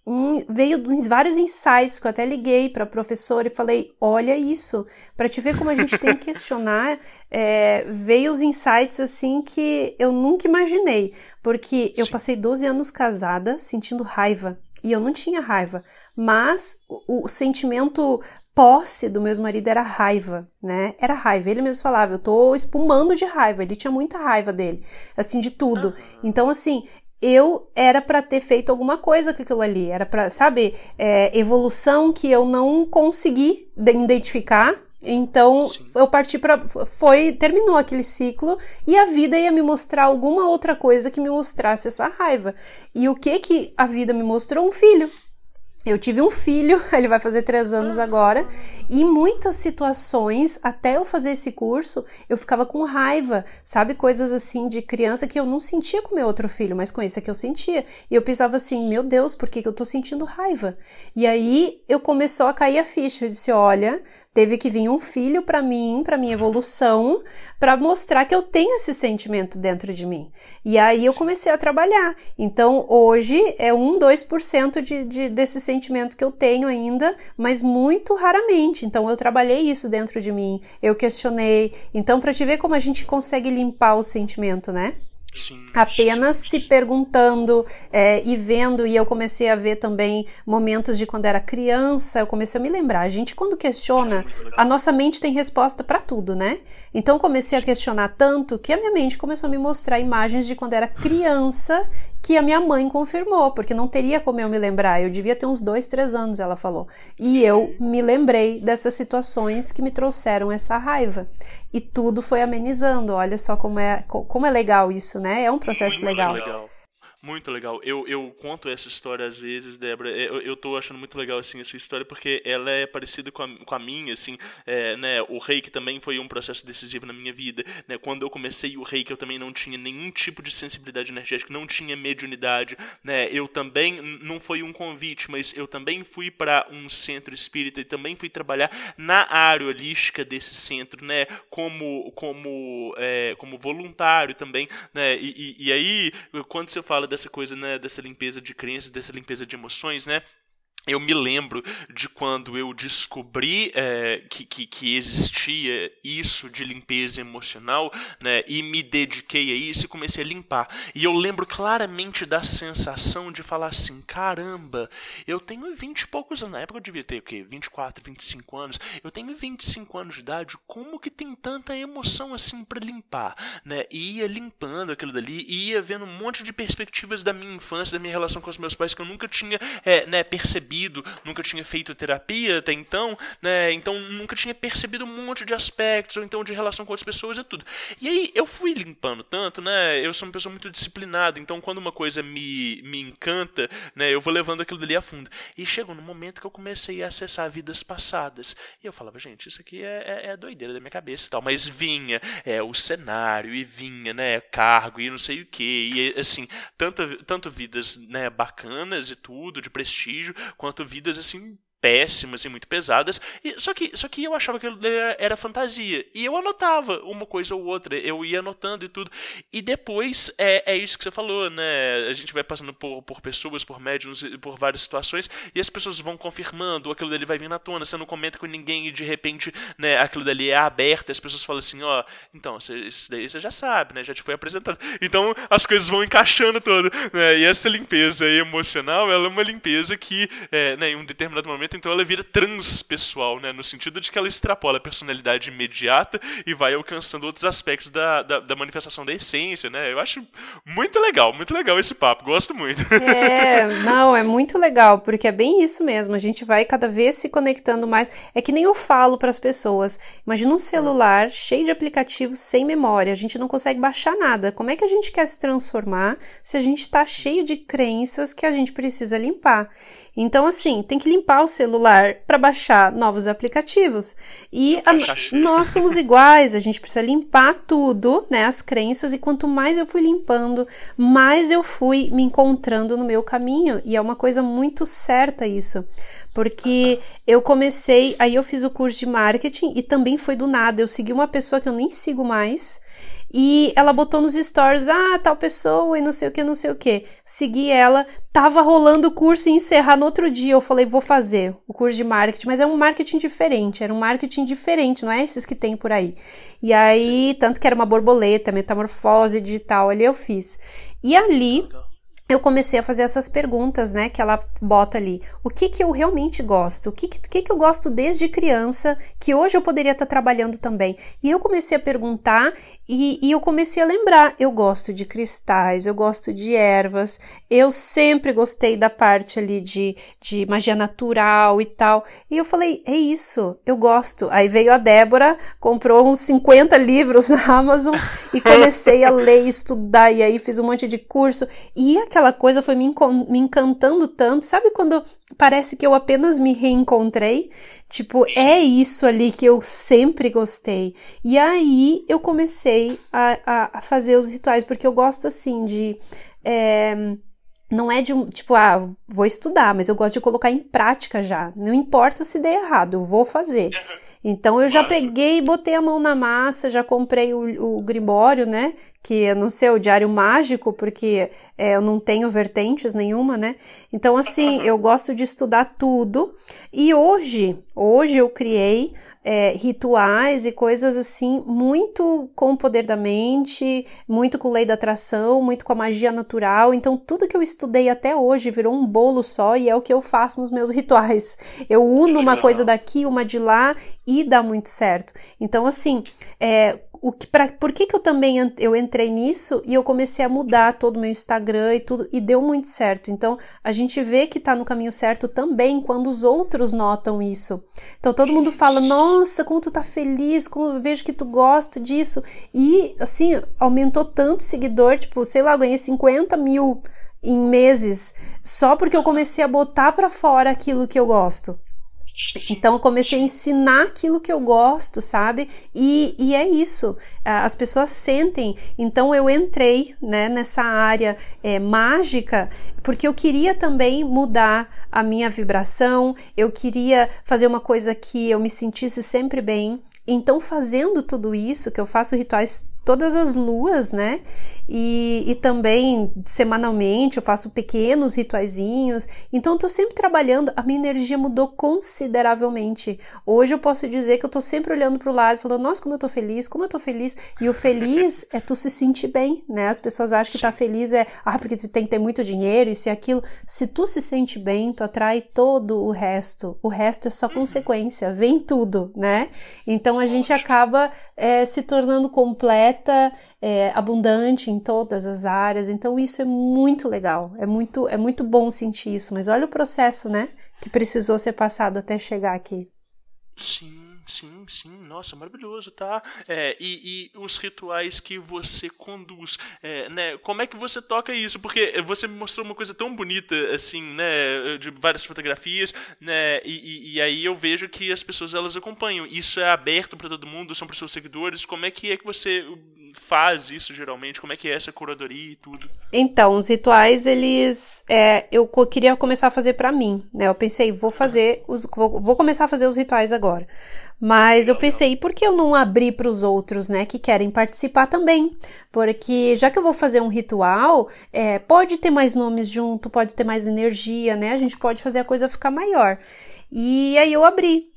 um, veio vários insights que eu até liguei para a professora e falei: olha isso, para te ver como a gente tem que questionar, é, veio os insights assim que eu nunca imaginei, porque eu passei 12 anos casada sentindo raiva e eu não tinha raiva, mas o, o sentimento posse do meu marido era raiva, né? Era raiva. Ele mesmo falava, eu tô espumando de raiva. Ele tinha muita raiva dele, assim, de tudo. Então, assim, eu era para ter feito alguma coisa com aquilo ali. Era para, sabe, é, evolução que eu não consegui identificar. Então Sim. eu parti para foi terminou aquele ciclo e a vida ia me mostrar alguma outra coisa que me mostrasse essa raiva. E o que que a vida me mostrou? Um filho. Eu tive um filho, ele vai fazer três anos agora, e muitas situações, até eu fazer esse curso, eu ficava com raiva, sabe? Coisas assim de criança que eu não sentia com meu outro filho, mas com esse que eu sentia. E eu pensava assim, meu Deus, por que, que eu tô sentindo raiva? E aí eu começou a cair a ficha. Eu disse: olha, teve que vir um filho para mim, para minha evolução, para mostrar que eu tenho esse sentimento dentro de mim. E aí eu comecei a trabalhar. Então hoje é um, 2% de, de, desse sentimento que eu tenho ainda, mas muito raramente. Então eu trabalhei isso dentro de mim, eu questionei. Então, para te ver como a gente consegue limpar o sentimento, né? Apenas se perguntando é, e vendo, e eu comecei a ver também momentos de quando era criança, eu comecei a me lembrar. A gente, quando questiona, a nossa mente tem resposta para tudo, né? Então comecei a questionar tanto que a minha mente começou a me mostrar imagens de quando era criança que a minha mãe confirmou, porque não teria como eu me lembrar. Eu devia ter uns dois, três anos, ela falou. E eu me lembrei dessas situações que me trouxeram essa raiva. E tudo foi amenizando. Olha só como é, como é legal isso, né? É um processo legal. legal. Muito legal. Eu, eu conto essa história às vezes, Débora. Eu, eu tô achando muito legal, assim, essa história, porque ela é parecida com a, com a minha, assim, é, né? O reiki também foi um processo decisivo na minha vida, né? Quando eu comecei o reiki, eu também não tinha nenhum tipo de sensibilidade energética, não tinha mediunidade, né? Eu também, não foi um convite, mas eu também fui para um centro espírita e também fui trabalhar na área holística desse centro, né? Como, como, é, como voluntário também, né? E, e, e aí, quando você fala dessa coisa, né, dessa limpeza de crenças, dessa limpeza de emoções, né? Eu me lembro de quando eu descobri é, que, que, que, existia isso de limpeza emocional, né, e me dediquei a isso e comecei a limpar. E eu lembro claramente da sensação de falar assim: caramba, eu tenho 20 e poucos anos, na época eu devia ter o quê? 24, 25 anos, eu tenho 25 anos de idade, como que tem tanta emoção assim para limpar? Né? E ia limpando aquilo dali, ia vendo um monte de perspectivas da minha infância, da minha relação com os meus pais que eu nunca tinha é, né, percebido nunca tinha feito terapia até então, né? Então nunca tinha percebido um monte de aspectos, ou então de relação com outras pessoas e tudo. E aí eu fui limpando tanto, né? Eu sou uma pessoa muito disciplinada, então quando uma coisa me, me encanta, né? Eu vou levando aquilo dali a fundo. E chegou no momento que eu comecei a acessar vidas passadas. E eu falava, gente, isso aqui é, é, é doideira da minha cabeça e tal. Mas vinha é, o cenário, e vinha, né? Cargo, e não sei o que. E assim, tanto, tanto vidas né, bacanas e tudo, de prestígio, quanto vidas assim péssimas e muito pesadas. E, só, que, só que eu achava que era, era, fantasia. E eu anotava uma coisa ou outra. Eu ia anotando e tudo. E depois é, é isso que você falou, né? A gente vai passando por, por pessoas, por médiums, por várias situações. E as pessoas vão confirmando. Aquilo dali vai vir na tona. Você não comenta com ninguém e de repente né, aquilo dali é aberto. As pessoas falam assim: ó, então, isso daí você já sabe, né? Já te foi apresentado. Então as coisas vão encaixando todo. Né? E essa limpeza emocional, ela é uma limpeza que, é, né, em um determinado momento então ela vira transpessoal, né? No sentido de que ela extrapola a personalidade imediata e vai alcançando outros aspectos da, da, da manifestação da essência, né? Eu acho muito legal, muito legal esse papo, gosto muito. É, não, é muito legal, porque é bem isso mesmo, a gente vai cada vez se conectando mais. É que nem eu falo para as pessoas, imagina um celular cheio de aplicativos sem memória, a gente não consegue baixar nada. Como é que a gente quer se transformar se a gente está cheio de crenças que a gente precisa limpar? Então, assim, tem que limpar o celular para baixar novos aplicativos. E a, nós somos iguais, a gente precisa limpar tudo, né? As crenças, e quanto mais eu fui limpando, mais eu fui me encontrando no meu caminho. E é uma coisa muito certa isso. Porque eu comecei, aí eu fiz o curso de marketing e também foi do nada. Eu segui uma pessoa que eu nem sigo mais e ela botou nos stories, ah, tal pessoa e não sei o que, não sei o que. Segui ela, tava rolando o curso e encerrar no outro dia. Eu falei, vou fazer o curso de marketing, mas é um marketing diferente, era um marketing diferente, não é esses que tem por aí. E aí, tanto que era uma borboleta, metamorfose digital, ali eu fiz. E ali eu comecei a fazer essas perguntas, né, que ela bota ali. O que que eu realmente gosto? O que que, que, eu gosto desde criança que hoje eu poderia estar trabalhando também? E eu comecei a perguntar e, e, eu comecei a lembrar. Eu gosto de cristais, eu gosto de ervas, eu sempre gostei da parte ali de, de magia natural e tal. E eu falei, é isso, eu gosto. Aí veio a Débora, comprou uns 50 livros na Amazon e comecei a ler e estudar. E aí fiz um monte de curso. E aquela coisa foi me, me encantando tanto. Sabe quando parece que eu apenas me reencontrei? Tipo, é isso ali que eu sempre gostei. E aí eu comecei a, a, a fazer os rituais, porque eu gosto assim de. É, não é de tipo, ah, vou estudar, mas eu gosto de colocar em prática já. Não importa se der errado, eu vou fazer. Então eu já peguei e botei a mão na massa, já comprei o, o grimório, né? Que eu não sei, o diário mágico, porque é, eu não tenho vertentes nenhuma, né? Então, assim, eu gosto de estudar tudo. E hoje, hoje eu criei é, rituais e coisas assim, muito com o poder da mente, muito com lei da atração, muito com a magia natural. Então, tudo que eu estudei até hoje virou um bolo só e é o que eu faço nos meus rituais. Eu uno uma coisa daqui, uma de lá e dá muito certo. Então, assim, é, o que, pra, por que, que eu também eu entrei nisso e eu comecei a mudar todo o meu Instagram e tudo e deu muito certo. Então a gente vê que tá no caminho certo também quando os outros notam isso. Então todo mundo fala: Nossa, como tu tá feliz, como eu vejo que tu gosta disso. E assim, aumentou tanto seguidor, tipo, sei lá, ganhei 50 mil em meses só porque eu comecei a botar para fora aquilo que eu gosto. Então eu comecei a ensinar aquilo que eu gosto, sabe? E, e é isso. As pessoas sentem. Então eu entrei né, nessa área é, mágica porque eu queria também mudar a minha vibração. Eu queria fazer uma coisa que eu me sentisse sempre bem. Então, fazendo tudo isso, que eu faço rituais todas as luas, né? E, e também semanalmente eu faço pequenos rituaizinhos. Então eu tô sempre trabalhando, a minha energia mudou consideravelmente. Hoje eu posso dizer que eu tô sempre olhando pro lado e falando, nossa, como eu tô feliz, como eu tô feliz. E o feliz é tu se sentir bem, né? As pessoas acham que tá feliz é, ah, porque tu tem que ter muito dinheiro, isso e aquilo. Se tu se sente bem, tu atrai todo o resto. O resto é só consequência, vem tudo, né? Então a gente acaba é, se tornando completa, é, abundante em todas as áreas. Então isso é muito legal, é muito, é muito bom sentir isso. Mas olha o processo, né? Que precisou ser passado até chegar aqui. Sim. Sim, sim, nossa, maravilhoso, tá? É, e, e, os rituais que você conduz, é, né? Como é que você toca isso? Porque você me mostrou uma coisa tão bonita, assim, né? De várias fotografias, né? E, e, e aí eu vejo que as pessoas elas acompanham. Isso é aberto para todo mundo, são para seus seguidores. Como é que é que você faz isso geralmente? Como é que é essa curadoria e tudo? Então, os rituais, eles. É, eu queria começar a fazer para mim, né? Eu pensei, vou fazer os. Vou, vou começar a fazer os rituais agora. Mas eu pensei, por que eu não abrir para os outros, né, que querem participar também? Porque já que eu vou fazer um ritual, é, pode ter mais nomes junto, pode ter mais energia, né? A gente pode fazer a coisa ficar maior. E aí eu abri.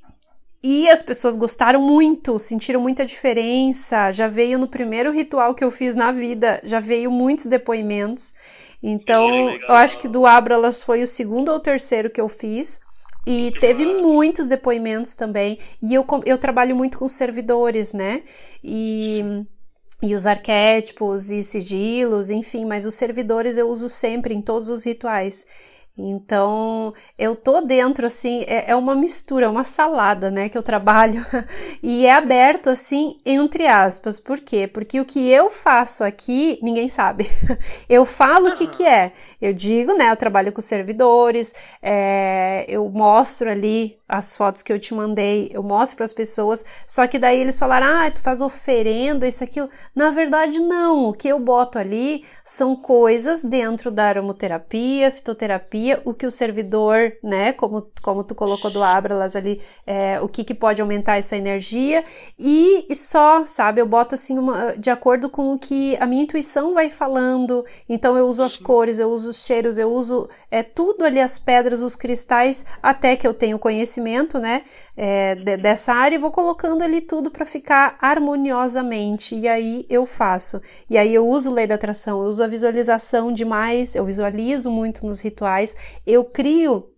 E as pessoas gostaram muito, sentiram muita diferença. Já veio no primeiro ritual que eu fiz na vida, já veio muitos depoimentos. Então, eu acho que do Abralas foi o segundo ou terceiro que eu fiz. E teve muitos depoimentos também. E eu, eu trabalho muito com servidores, né? E, e os arquétipos e sigilos, enfim, mas os servidores eu uso sempre em todos os rituais. Então, eu tô dentro, assim, é, é, uma mistura, é uma salada, né, que eu trabalho, e é aberto, assim, entre aspas. Por quê? Porque o que eu faço aqui, ninguém sabe. Eu falo o que que é. Eu digo, né, eu trabalho com servidores, é, eu mostro ali as fotos que eu te mandei, eu mostro para as pessoas, só que daí eles falaram, ah, tu faz oferenda, isso, aquilo. Na verdade, não. O que eu boto ali são coisas dentro da aromoterapia, fitoterapia, o que o servidor, né, como, como tu colocou do Abralas ali, é, o que, que pode aumentar essa energia, e, e só, sabe, eu boto assim, uma, de acordo com o que a minha intuição vai falando, então eu uso as cores, eu uso os cheiros, eu uso é, tudo ali, as pedras, os cristais, até que eu tenho conhecimento né, é, de, dessa área e vou colocando ali tudo para ficar harmoniosamente. E aí eu faço. E aí eu uso lei da atração, eu uso a visualização demais, eu visualizo muito nos rituais, eu crio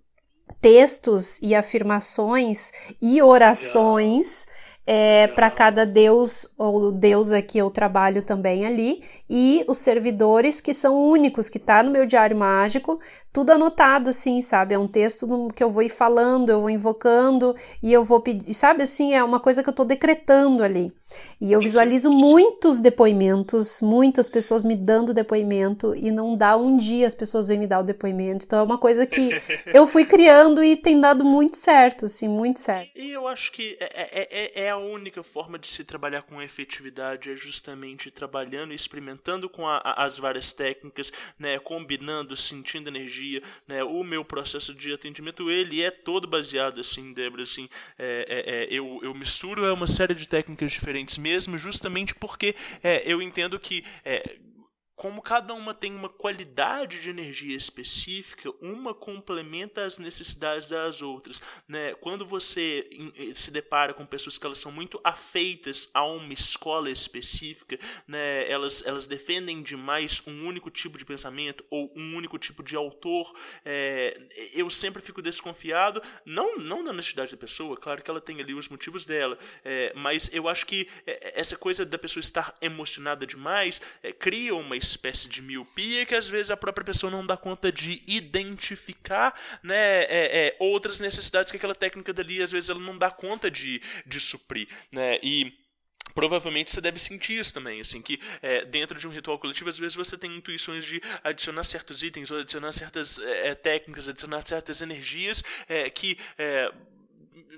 textos e afirmações e orações é, para cada deus ou deusa que eu trabalho também ali e os servidores que são únicos que tá no meu diário mágico tudo anotado assim sabe? É um texto que eu vou ir falando eu vou invocando e eu vou pedir sabe assim é uma coisa que eu tô decretando ali e eu visualizo muitos depoimentos muitas pessoas me dando depoimento e não dá um dia as pessoas vêm me dar o depoimento. Então é uma coisa que eu fui criando e tem dado muito certo assim muito certo. E eu acho que é, é, é, é a única forma de se trabalhar com efetividade é justamente trabalhando e experimentando com a, a, as várias técnicas, né, combinando, sentindo energia, né, o meu processo de atendimento ele é todo baseado assim, Débora, assim, é, é, é eu, eu misturo uma série de técnicas diferentes mesmo, justamente porque é, eu entendo que é, como cada uma tem uma qualidade de energia específica, uma complementa as necessidades das outras. Né? Quando você eh, se depara com pessoas que elas são muito afeitas a uma escola específica, né? elas, elas defendem demais um único tipo de pensamento ou um único tipo de autor, é, eu sempre fico desconfiado, não, não da honestidade da pessoa, claro que ela tem ali os motivos dela, é, mas eu acho que essa coisa da pessoa estar emocionada demais é, cria uma espécie de miopia que às vezes a própria pessoa não dá conta de identificar né, é, é, outras necessidades que aquela técnica dali às vezes ela não dá conta de, de suprir. Né? E provavelmente você deve sentir isso também, assim, que é, dentro de um ritual coletivo, às vezes você tem intuições de adicionar certos itens, ou adicionar certas é, técnicas, adicionar certas energias é, que é,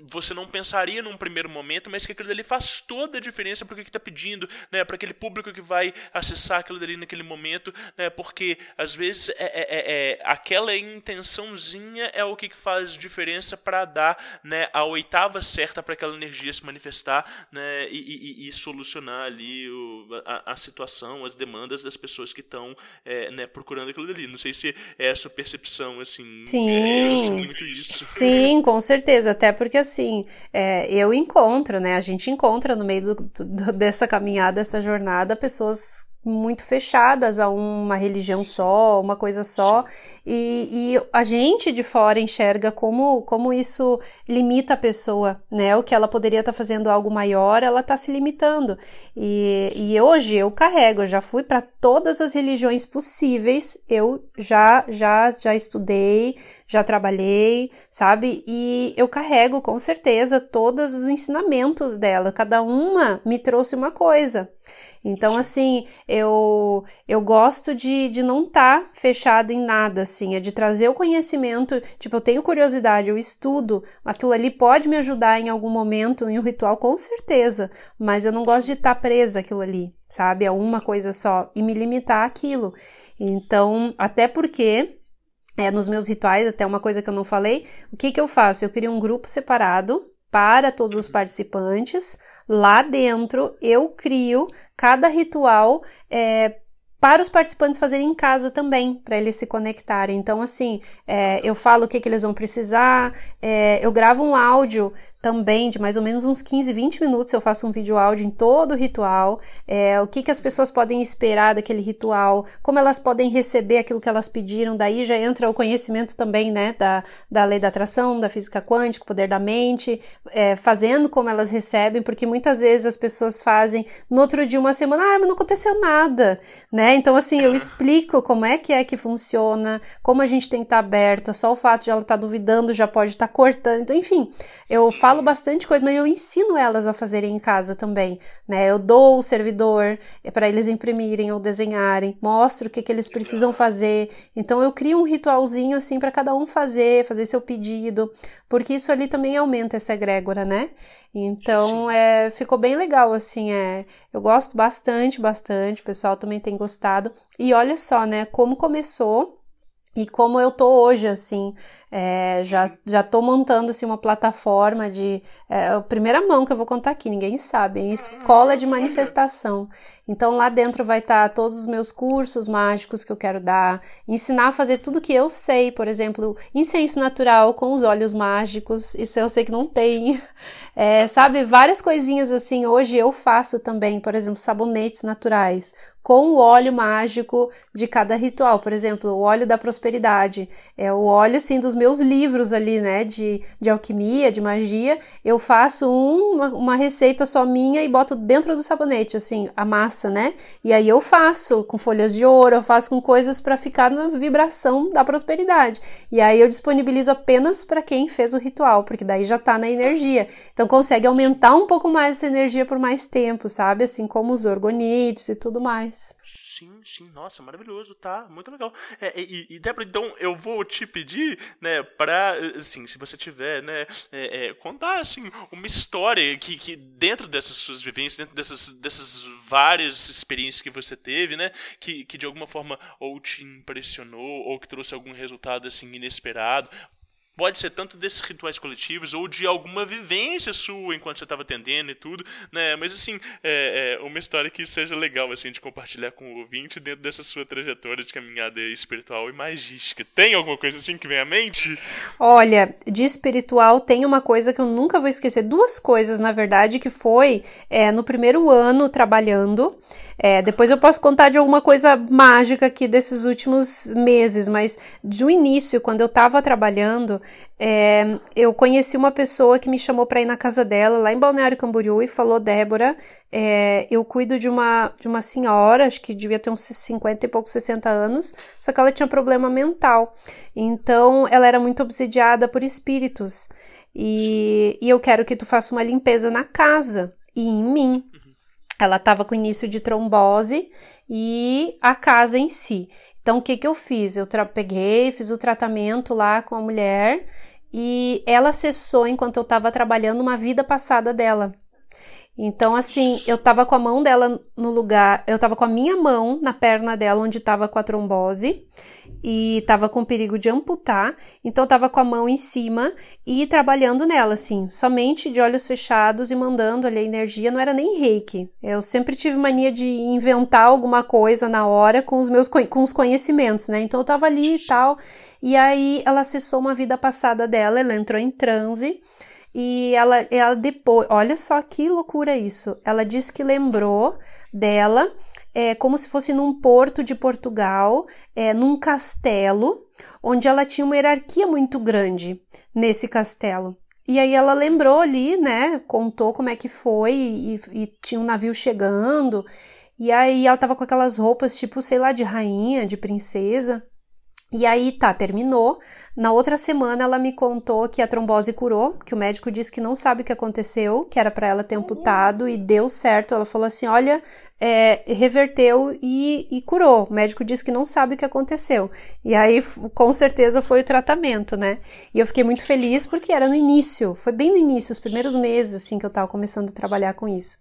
você não pensaria num primeiro momento, mas que aquilo dali faz toda a diferença para o que está pedindo, né, para aquele público que vai acessar aquilo dali naquele momento, né, porque às vezes é, é, é, é aquela intençãozinha é o que faz diferença para dar né, a oitava certa para aquela energia se manifestar né, e, e, e solucionar ali o, a, a, situação, as demandas das pessoas que estão é, né, procurando aquilo dali. Não sei se é essa percepção assim. Sim, sim, com certeza, até porque assim, é, eu encontro, né? A gente encontra no meio do, do, dessa caminhada, dessa jornada, pessoas muito fechadas a uma religião só, uma coisa só, e, e, a gente de fora enxerga como, como isso limita a pessoa, né? O que ela poderia estar tá fazendo algo maior, ela está se limitando. E, e hoje eu carrego, eu já fui para todas as religiões possíveis, eu já, já, já estudei, já trabalhei, sabe? E eu carrego com certeza todos os ensinamentos dela, cada uma me trouxe uma coisa. Então, assim, eu, eu gosto de, de não estar tá fechada em nada, assim, é de trazer o conhecimento. Tipo, eu tenho curiosidade, eu estudo, aquilo ali pode me ajudar em algum momento, em um ritual, com certeza, mas eu não gosto de estar tá presa aquilo ali, sabe? A uma coisa só e me limitar aquilo. Então, até porque. É, nos meus rituais, até uma coisa que eu não falei, o que, que eu faço? Eu crio um grupo separado para todos os participantes. Lá dentro eu crio cada ritual é, para os participantes fazerem em casa também, para eles se conectarem. Então, assim, é, eu falo o que, que eles vão precisar, é, eu gravo um áudio também de mais ou menos uns 15, 20 minutos eu faço um vídeo áudio em todo o ritual, é, o que, que as pessoas podem esperar daquele ritual, como elas podem receber aquilo que elas pediram, daí já entra o conhecimento também, né, da, da lei da atração, da física quântica, poder da mente, é, fazendo como elas recebem, porque muitas vezes as pessoas fazem no outro dia, uma semana, ah, mas não aconteceu nada, né, então assim, eu explico como é que é que funciona, como a gente tem que estar aberta, só o fato de ela estar duvidando já pode estar cortando, então, enfim, eu falo falo bastante coisa, mas eu ensino elas a fazerem em casa também, né? Eu dou o servidor é para eles imprimirem ou desenharem, mostro o que, que eles precisam fazer. Então eu crio um ritualzinho assim para cada um fazer, fazer seu pedido, porque isso ali também aumenta essa egrégora, né? Então é, ficou bem legal assim, é. Eu gosto bastante, bastante. O pessoal também tem gostado. E olha só, né? Como começou e como eu tô hoje, assim, é, já, já tô montando assim, uma plataforma de. É, a primeira mão que eu vou contar aqui, ninguém sabe, em escola de manifestação. Então lá dentro vai estar tá todos os meus cursos mágicos que eu quero dar, ensinar a fazer tudo que eu sei, por exemplo, incenso natural com os olhos mágicos, isso eu sei que não tem. É, sabe, várias coisinhas assim, hoje eu faço também, por exemplo, sabonetes naturais com o óleo mágico de cada ritual. Por exemplo, o óleo da prosperidade. É o óleo, assim, dos meus livros ali, né, de, de alquimia, de magia. Eu faço um, uma, uma receita só minha e boto dentro do sabonete, assim, a massa, né? E aí eu faço com folhas de ouro, eu faço com coisas para ficar na vibração da prosperidade. E aí eu disponibilizo apenas para quem fez o ritual, porque daí já tá na energia. Então consegue aumentar um pouco mais essa energia por mais tempo, sabe? Assim como os orgonites e tudo mais. Sim, sim, nossa, maravilhoso, tá? Muito legal. É, e, e Débora, então eu vou te pedir, né, pra, assim, se você tiver, né, é, é, contar, assim, uma história que, que dentro dessas suas vivências, dentro dessas, dessas várias experiências que você teve, né, que, que de alguma forma ou te impressionou ou que trouxe algum resultado, assim, inesperado, Pode ser tanto desses rituais coletivos ou de alguma vivência sua enquanto você estava atendendo e tudo, né? Mas assim, é, é, uma história que seja legal assim de compartilhar com o ouvinte dentro dessa sua trajetória de caminhada espiritual e magística. Tem alguma coisa assim que vem à mente? Olha, de espiritual tem uma coisa que eu nunca vou esquecer. Duas coisas, na verdade, que foi é, no primeiro ano trabalhando. É, depois eu posso contar de alguma coisa mágica aqui desses últimos meses, mas do início, quando eu estava trabalhando, é, eu conheci uma pessoa que me chamou para ir na casa dela, lá em Balneário Camboriú, e falou: Débora, é, eu cuido de uma, de uma senhora, acho que devia ter uns 50 e poucos, 60 anos, só que ela tinha problema mental. Então, ela era muito obsediada por espíritos. E, e eu quero que tu faça uma limpeza na casa e em mim. Ela estava com início de trombose e a casa em si. Então, o que, que eu fiz? Eu peguei, fiz o tratamento lá com a mulher e ela acessou enquanto eu estava trabalhando uma vida passada dela. Então, assim, eu tava com a mão dela no lugar, eu tava com a minha mão na perna dela onde tava com a trombose e tava com perigo de amputar, então eu tava com a mão em cima e trabalhando nela, assim, somente de olhos fechados e mandando ali a energia, não era nem reiki. Eu sempre tive mania de inventar alguma coisa na hora com os meus com os conhecimentos, né? Então eu tava ali e tal, e aí ela acessou uma vida passada dela, ela entrou em transe. E ela, ela depois, olha só que loucura isso. Ela disse que lembrou dela é, como se fosse num porto de Portugal, é, num castelo, onde ela tinha uma hierarquia muito grande nesse castelo. E aí ela lembrou ali, né? Contou como é que foi e, e tinha um navio chegando. E aí ela tava com aquelas roupas tipo, sei lá, de rainha, de princesa. E aí, tá, terminou. Na outra semana, ela me contou que a trombose curou, que o médico disse que não sabe o que aconteceu, que era para ela ter amputado e deu certo. Ela falou assim: olha, é, reverteu e, e, curou. O médico disse que não sabe o que aconteceu. E aí, com certeza, foi o tratamento, né? E eu fiquei muito feliz porque era no início, foi bem no início, os primeiros meses, assim, que eu tava começando a trabalhar com isso.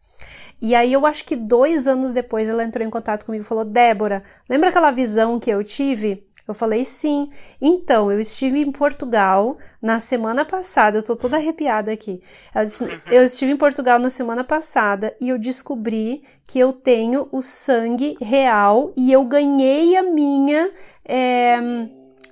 E aí eu acho que dois anos depois ela entrou em contato comigo e falou: Débora, lembra aquela visão que eu tive? Eu falei sim. Então, eu estive em Portugal na semana passada. Eu tô toda arrepiada aqui. Disse, eu estive em Portugal na semana passada e eu descobri que eu tenho o sangue real e eu ganhei a minha é,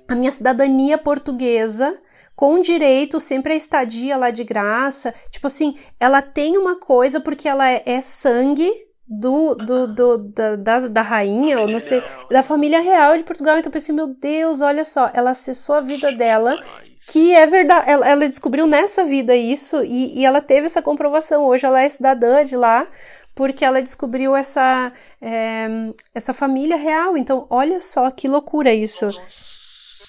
a minha cidadania portuguesa com direito sempre a estadia lá de graça. Tipo assim, ela tem uma coisa porque ela é, é sangue do, do, do da, da, da, rainha, ou não sei, da família real de Portugal. Então eu pensei, meu Deus, olha só, ela acessou a vida dela, que é verdade, ela, ela descobriu nessa vida isso, e, e, ela teve essa comprovação. Hoje ela é cidadã de lá, porque ela descobriu essa, é, essa família real. Então, olha só que loucura isso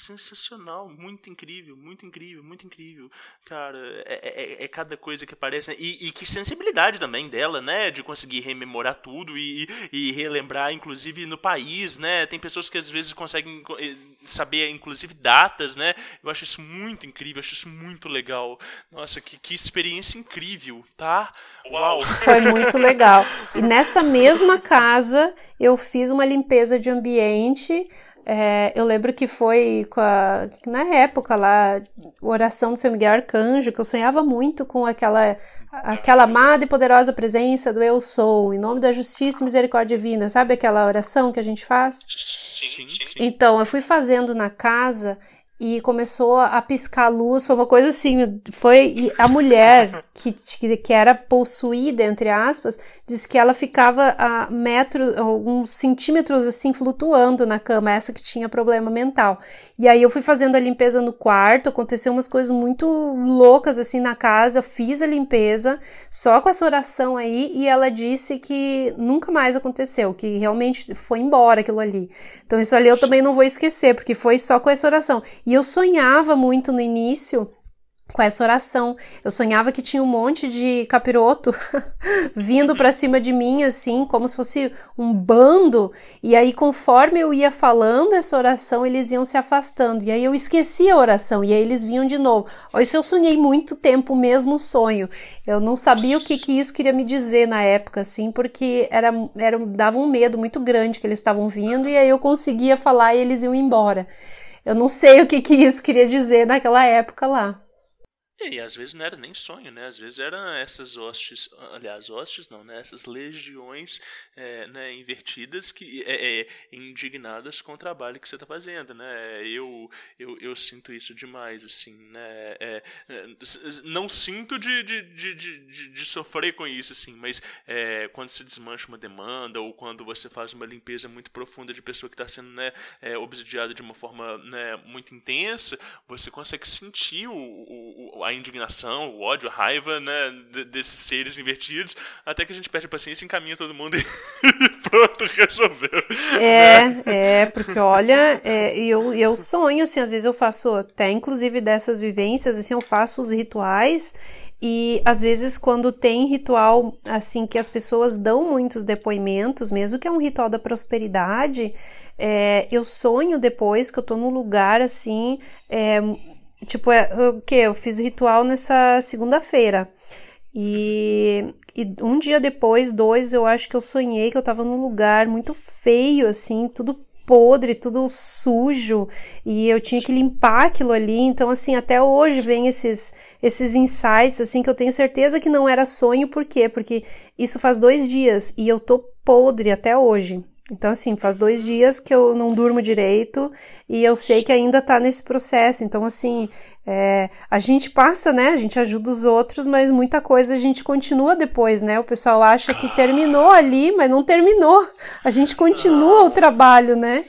sensacional, muito incrível, muito incrível, muito incrível. Cara, é, é, é cada coisa que aparece, né? e, e, que sensibilidade também dela, né? De conseguir rememorar tudo e, e, relembrar, inclusive no país, né? Tem pessoas que às vezes conseguem eh, saber, inclusive, datas, né? Eu acho isso muito incrível, acho isso muito legal. Nossa, que, que experiência incrível, tá? Uau! Foi muito legal. E nessa mesma casa eu fiz uma limpeza de ambiente é, eu lembro que foi a, na época lá, oração do São Miguel Arcanjo, que eu sonhava muito com aquela, aquela amada e poderosa presença do Eu Sou, em nome da justiça e misericórdia divina. Sabe aquela oração que a gente faz? Sim, sim. Então, eu fui fazendo na casa e começou a piscar luz, foi uma coisa assim, foi a mulher que, que era possuída, entre aspas, disse que ela ficava a metros, alguns centímetros assim, flutuando na cama, essa que tinha problema mental. E aí eu fui fazendo a limpeza no quarto, aconteceu umas coisas muito loucas assim na casa, fiz a limpeza, só com essa oração aí, e ela disse que nunca mais aconteceu, que realmente foi embora aquilo ali. Então isso ali eu também não vou esquecer, porque foi só com essa oração. E eu sonhava muito no início com essa oração. Eu sonhava que tinha um monte de capiroto vindo para cima de mim, assim, como se fosse um bando. E aí, conforme eu ia falando essa oração, eles iam se afastando. E aí eu esquecia a oração, e aí eles vinham de novo. Isso eu sonhei muito tempo o mesmo sonho. Eu não sabia o que, que isso queria me dizer na época, assim, porque era, era, dava um medo muito grande que eles estavam vindo, e aí eu conseguia falar e eles iam embora. Eu não sei o que, que isso queria dizer naquela época lá. E às vezes não era nem sonho, né? Às vezes eram essas hostes, aliás, hostes não, né? Essas legiões é, né, invertidas que é, é, indignadas com o trabalho que você está fazendo, né? Eu, eu, eu sinto isso demais, assim, né? É, é, não sinto de, de, de, de, de, sofrer com isso, assim, mas é, quando se desmancha uma demanda ou quando você faz uma limpeza muito profunda de pessoa que está sendo né, obsidiada de uma forma né, muito intensa, você consegue sentir o, o a indignação, o ódio, a raiva, né, desses seres invertidos, até que a gente perde a paciência, encaminha todo mundo e pronto, resolveu. É, né? é, porque olha, é, eu, eu sonho, assim, às vezes eu faço até, inclusive, dessas vivências, assim, eu faço os rituais e às vezes quando tem ritual, assim, que as pessoas dão muitos depoimentos, mesmo que é um ritual da prosperidade, é, eu sonho depois que eu tô num lugar, assim, é, tipo, é, o que? Eu fiz ritual nessa segunda-feira. E, e um dia depois, dois, eu acho que eu sonhei que eu tava num lugar muito feio, assim, tudo podre, tudo sujo, e eu tinha que limpar aquilo ali. Então, assim, até hoje vem esses esses insights, assim, que eu tenho certeza que não era sonho, por quê? Porque isso faz dois dias e eu tô podre até hoje. Então, assim, faz dois dias que eu não durmo direito e eu sei que ainda tá nesse processo. Então, assim, é, a gente passa, né? A gente ajuda os outros, mas muita coisa a gente continua depois, né? O pessoal acha que terminou ali, mas não terminou. A gente continua o trabalho, né?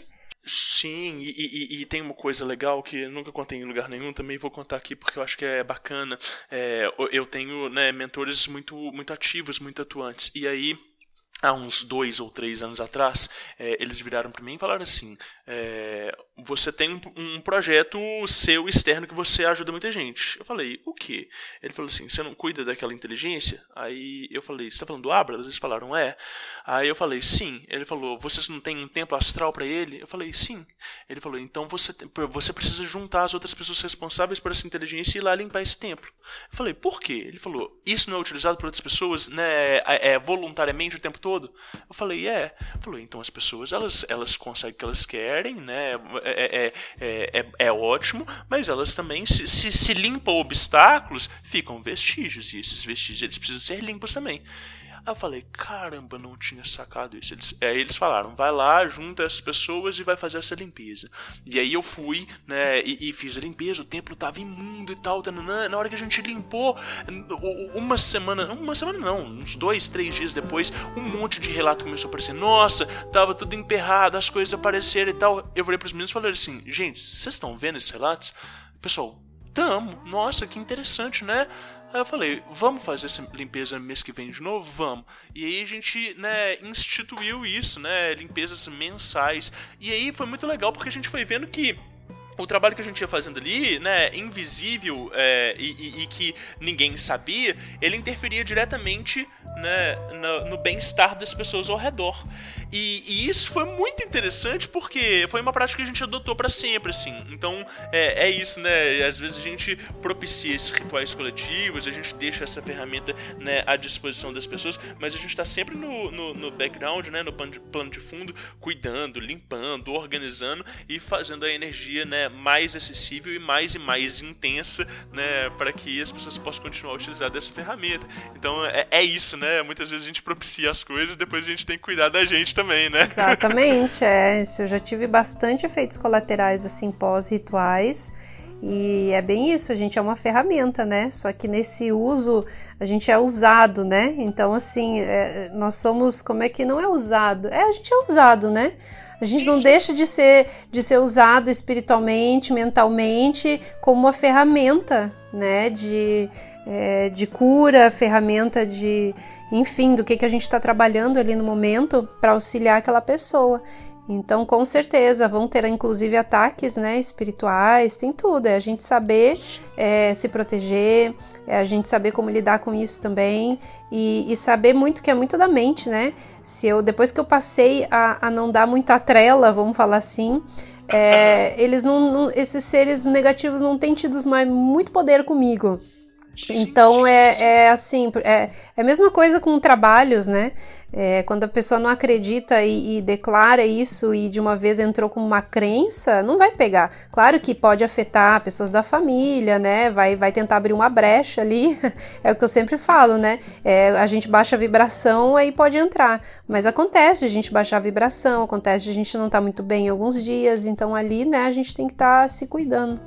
Sim, e, e, e, tem uma coisa legal que nunca contei em lugar nenhum, também vou contar aqui porque eu acho que é bacana. É, eu tenho né, mentores muito, muito ativos, muito atuantes. E aí há uns dois ou três anos atrás, é, eles viraram para mim e falaram assim: é, você tem um, um, projeto seu externo que você ajuda muita gente. Eu falei: o quê? Ele falou assim: você não cuida daquela inteligência? Aí eu falei: você está falando do Abra? Eles falaram: é. Aí eu falei: sim. Ele falou: vocês não têm um templo astral para ele? Eu falei: sim. Ele falou: então você, você precisa juntar as outras pessoas responsáveis por essa inteligência e ir lá limpar esse templo. Eu falei: por quê? Ele falou: isso não é utilizado por outras pessoas né, é, é voluntariamente o tempo todo? Eu falei, é. Falou, então as pessoas elas, elas conseguem o que elas querem, né? É, é, é, é, ótimo, mas elas também, se, se, se limpam obstáculos, ficam vestígios, e esses vestígios eles precisam ser limpos também. Eu falei, caramba, não tinha sacado isso. Eles, aí eles falaram, vai lá, junta as pessoas e vai fazer essa limpeza. E aí eu fui, né, e, e fiz a limpeza, o templo tava imundo e tal, tananã. na hora que a gente limpou, uma semana, uma semana não, uns dois, três dias depois, um monte de relato começou a aparecer. Nossa, tava tudo emperrado, as coisas apareceram e tal. Eu falei pros meninos e falei assim, gente, vocês estão vendo esses relatos? Pessoal, tamo, nossa, que interessante, né? Aí eu falei, vamos fazer essa limpeza mês que vem de novo? Vamos. E aí a gente, né, instituiu isso, né, limpezas mensais. E aí foi muito legal porque a gente foi vendo que o trabalho que a gente ia fazendo ali, né, invisível é, e, e, e, que ninguém sabia, ele interferia diretamente né, no, no bem-estar das pessoas ao redor. E, e, isso foi muito interessante porque foi uma prática que a gente adotou para sempre, assim. Então é, é, isso, né? Às vezes a gente propicia esses rituais coletivos, a gente deixa essa ferramenta né, à disposição das pessoas, mas a gente está sempre no, no, no, background, né, no plano de, plano de fundo, cuidando, limpando, organizando e fazendo a energia né, mais acessível e mais e mais intensa né, para que as pessoas possam continuar a utilizar dessa ferramenta. Então é, é isso, né? Muitas vezes a gente propicia as coisas, depois a gente tem que cuidar da gente também, né? Exatamente, é. Eu já tive bastante efeitos colaterais assim pós-rituais. E é bem isso, a gente é uma ferramenta, né? Só que nesse uso a gente é usado, né? Então, assim, é, nós somos. Como é que não é usado? É, a gente é usado, né? A gente não deixa de ser, de ser usado espiritualmente, mentalmente, como uma ferramenta, né? De, é, de cura, ferramenta de, enfim, do que, que a gente está trabalhando ali no momento para auxiliar aquela pessoa. Então, com certeza, vão ter inclusive ataques né, espirituais, tem tudo. É a gente saber é, se proteger, é a gente saber como lidar com isso também e, e, saber muito que é muito da mente, né? Se eu depois que eu passei a, a não dar muita trela, vamos falar assim, é, eles não, não, esses seres negativos não têm tido mais muito poder comigo. Então é, é assim, é, é a mesma coisa com trabalhos, né? É, quando a pessoa não acredita e, e, declara isso e de uma vez entrou com uma crença, não vai pegar. Claro que pode afetar pessoas da família, né? Vai, vai tentar abrir uma brecha ali. É o que eu sempre falo, né? É, a gente baixa a vibração, aí pode entrar. Mas acontece de a gente baixar a vibração, acontece de a gente não estar tá muito bem em alguns dias, então ali, né, a gente tem que estar tá se cuidando.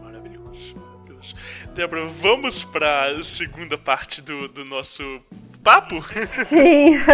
Débora, vamos para a segunda parte do, do nosso papo? Sim.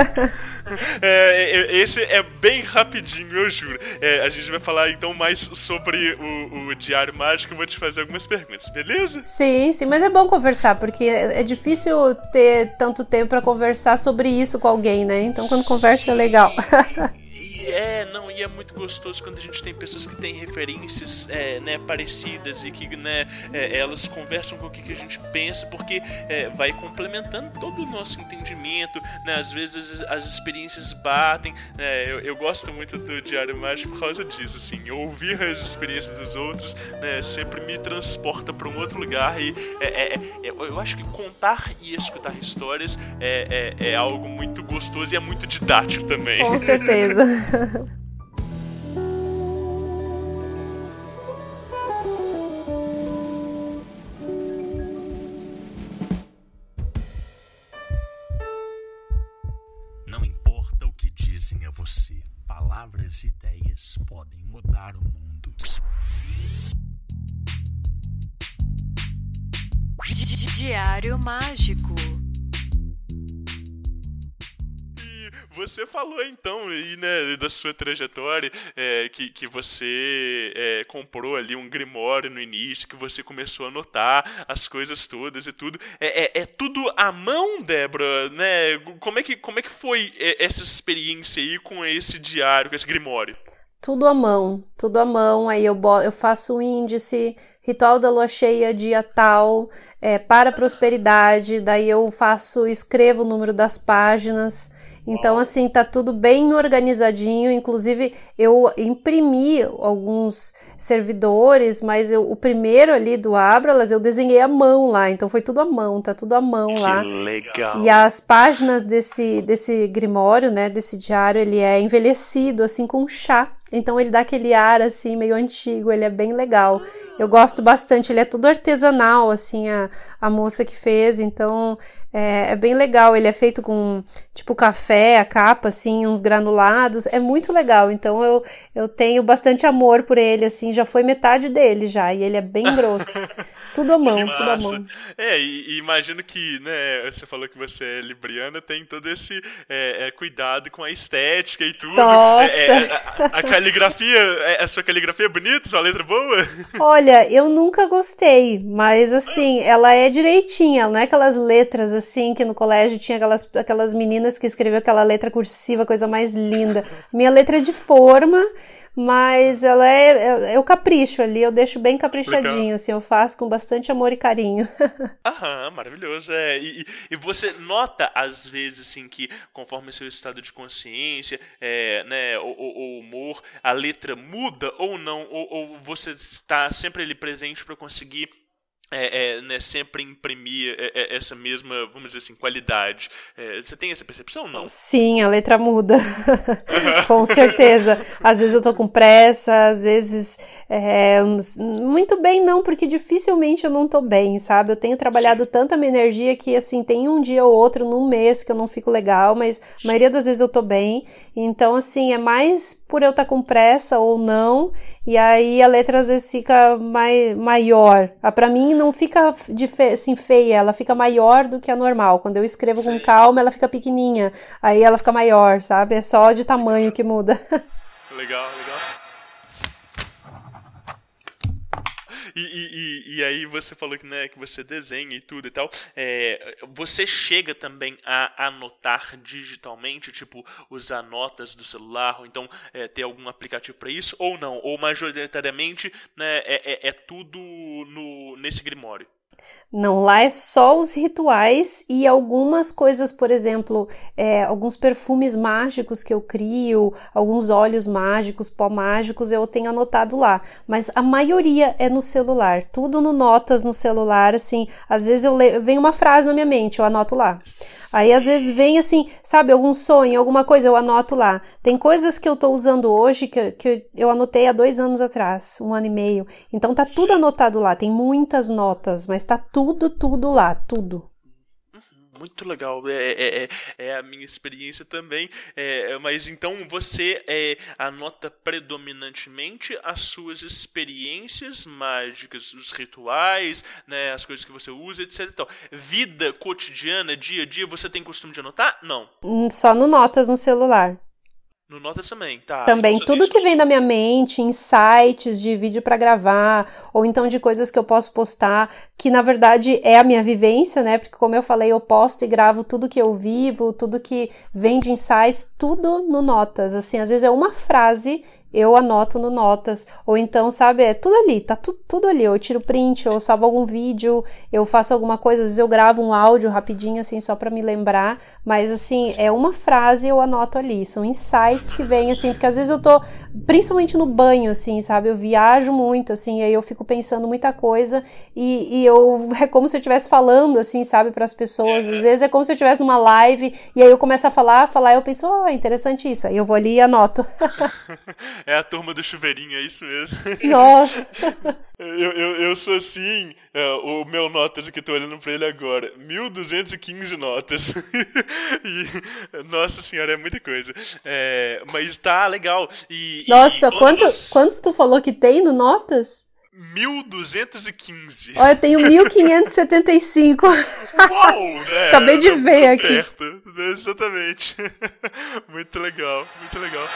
É, é, esse é bem rapidinho, eu juro. É, a gente vai falar então mais sobre o, o, Diário Mágico. Eu vou te fazer algumas perguntas, beleza? Sim, sim, mas é bom conversar, porque é, é difícil ter tanto tempo para conversar sobre isso com alguém, né? Então quando conversa é legal. é, não, e é muito gostoso quando a gente tem pessoas que têm referências é, né, parecidas e que né, é, elas conversam com o que, que a gente pensa, porque é, vai complementando todo o nosso entendimento, né? Às vezes as experiências batem, né? Eu, eu gosto muito do Diário Mágico por causa disso, assim, ouvir as experiências dos outros, né, sempre me transporta para um outro lugar e é, é, é, eu acho que contar e escutar histórias é, é, é algo muito gostoso e é muito didático também. Com certeza. Não importa o que dizem a você, palavras e ideias podem mudar o mundo. Diário Mágico. Você falou então aí, né, da sua trajetória, é, que, que você é, comprou ali um grimório no início, que você começou a anotar as coisas todas e tudo. É, é, é tudo à mão, Débora, né? Como é, que, como é que foi é, essa experiência aí com esse diário, com esse grimório? Tudo à mão, tudo à mão. Aí eu, eu faço o índice, ritual da lua cheia, dia tal, é, para prosperidade. Daí eu faço, escrevo o número das páginas. Então, assim, tá tudo bem organizadinho. Inclusive, eu imprimi alguns servidores, mas eu, o primeiro ali do Abralas eu desenhei à mão lá. Então, foi tudo à mão, tá tudo à mão que lá. legal. E as páginas desse, desse grimório, né, desse diário, ele é envelhecido, assim, com chá. Então ele dá aquele ar assim meio antigo, ele é bem legal. Eu gosto bastante, ele é tudo artesanal, assim, a, a moça que fez, então é, é, bem legal. Ele é feito com tipo café, a capa, assim, uns granulados. É muito legal. Então eu, eu tenho bastante amor por ele, assim, já foi metade dele já, e ele é bem grosso. tudo à mão, tudo à mão. É, e, e, imagino que, né, você falou que você é libriana, tem todo esse é, é, cuidado com a estética e tudo. Nossa! É, a, a, caligrafia, a sua caligrafia é bonita, sua letra boa? Olha, eu nunca gostei, mas assim, ela é direitinha, não é aquelas letras assim que no colégio tinha aquelas, aquelas meninas que escreviam aquela letra cursiva, coisa mais linda. Minha letra é de forma, mas ela é, é, é o capricho ali, eu deixo bem caprichadinho, Legal. assim, eu faço com bastante amor e carinho. Aham, maravilhoso, é. E, e, você nota, às vezes, assim, que conforme seu estado de consciência, é, né, o, o, humor, a letra muda ou não, ou, ou você está sempre ali presente para conseguir é, é, né, sempre imprimir é, é, essa mesma, vamos dizer assim, qualidade. É, você tem essa percepção não? Sim, a letra muda. com certeza. Às vezes eu tô com pressa, às vezes é, muito bem não, porque dificilmente eu não tô bem, sabe? Eu tenho trabalhado tanta minha energia que, assim, tem um dia ou outro num mês que eu não fico legal, mas a maioria das vezes eu tô bem. Então, assim, é mais por eu estar tá com pressa ou não, e aí a letra às vezes fica mai, maior. Ah, para mim não fica de fe, assim, feia, ela fica maior do que a normal. Quando eu escrevo Sim. com calma, ela fica pequenininha. Aí ela fica maior, sabe? É só de tamanho que muda. Legal, legal. E, e, e, aí você falou que, né, que você desenha e tudo e tal. É, você chega também a anotar digitalmente, tipo, usar notas do celular, ou então é, ter algum aplicativo para isso, ou não? Ou majoritariamente né, é, é, é tudo no, nesse grimório? Não, lá é só os rituais e algumas coisas, por exemplo, é, alguns perfumes mágicos que eu crio, alguns óleos mágicos, pó mágicos, eu tenho anotado lá. Mas a maioria é no celular, tudo no notas no celular, assim. Às vezes eu leio, vem uma frase na minha mente, eu anoto lá. Aí às vezes vem assim, sabe, algum sonho, alguma coisa, eu anoto lá. Tem coisas que eu tô usando hoje que, que eu anotei há dois anos atrás, um ano e meio. Então tá tudo anotado lá, tem muitas notas, mas tá tudo, tudo lá, tudo uhum, muito legal. É, é, é, é, a minha experiência também. É, mas então você é, anota predominantemente as suas experiências mágicas, os rituais, né, as coisas que você usa, etc. Então, vida cotidiana, dia a dia, você tem costume de anotar? Não. Hum, só no notas no celular. No Notas também, tá. Também, tudo que vem da minha mente, insights de vídeo pra gravar, ou então de coisas que eu posso postar, que na verdade é a minha vivência, né? Porque como eu falei, eu posto e gravo tudo que eu vivo, tudo que vem de insights, tudo no Notas. Assim, às vezes é uma frase, eu anoto no Notas, ou então, sabe, é tudo ali, tá tu, tudo ali. Eu tiro print, eu salvo algum vídeo, eu faço alguma coisa, às vezes eu gravo um áudio rapidinho, assim, só pra me lembrar, mas assim, é uma frase eu anoto ali. São insights que vêm, assim, porque às vezes eu tô, principalmente no banho, assim, sabe? Eu viajo muito, assim, aí eu fico pensando muita coisa e, e eu, é como se eu estivesse falando, assim, sabe, para as pessoas. Às vezes é como se eu estivesse numa live e aí eu começo a falar, falar, e eu penso, oh, interessante isso. Aí eu vou ali e anoto. É a turma do chuveirinho, é isso mesmo. Nossa! Eu, eu, eu sou assim, é, o meu notas aqui, tô olhando pra ele agora, 1215 notas. e, nossa senhora, é muita coisa. É, mas tá legal. E, Nossa, e quanto, você- quantos tu falou que tem no Notas? 1215. Olha, eu tenho 1575. Uau! É, Acabei de ver aqui. Perto. Exatamente. muito legal, muito legal.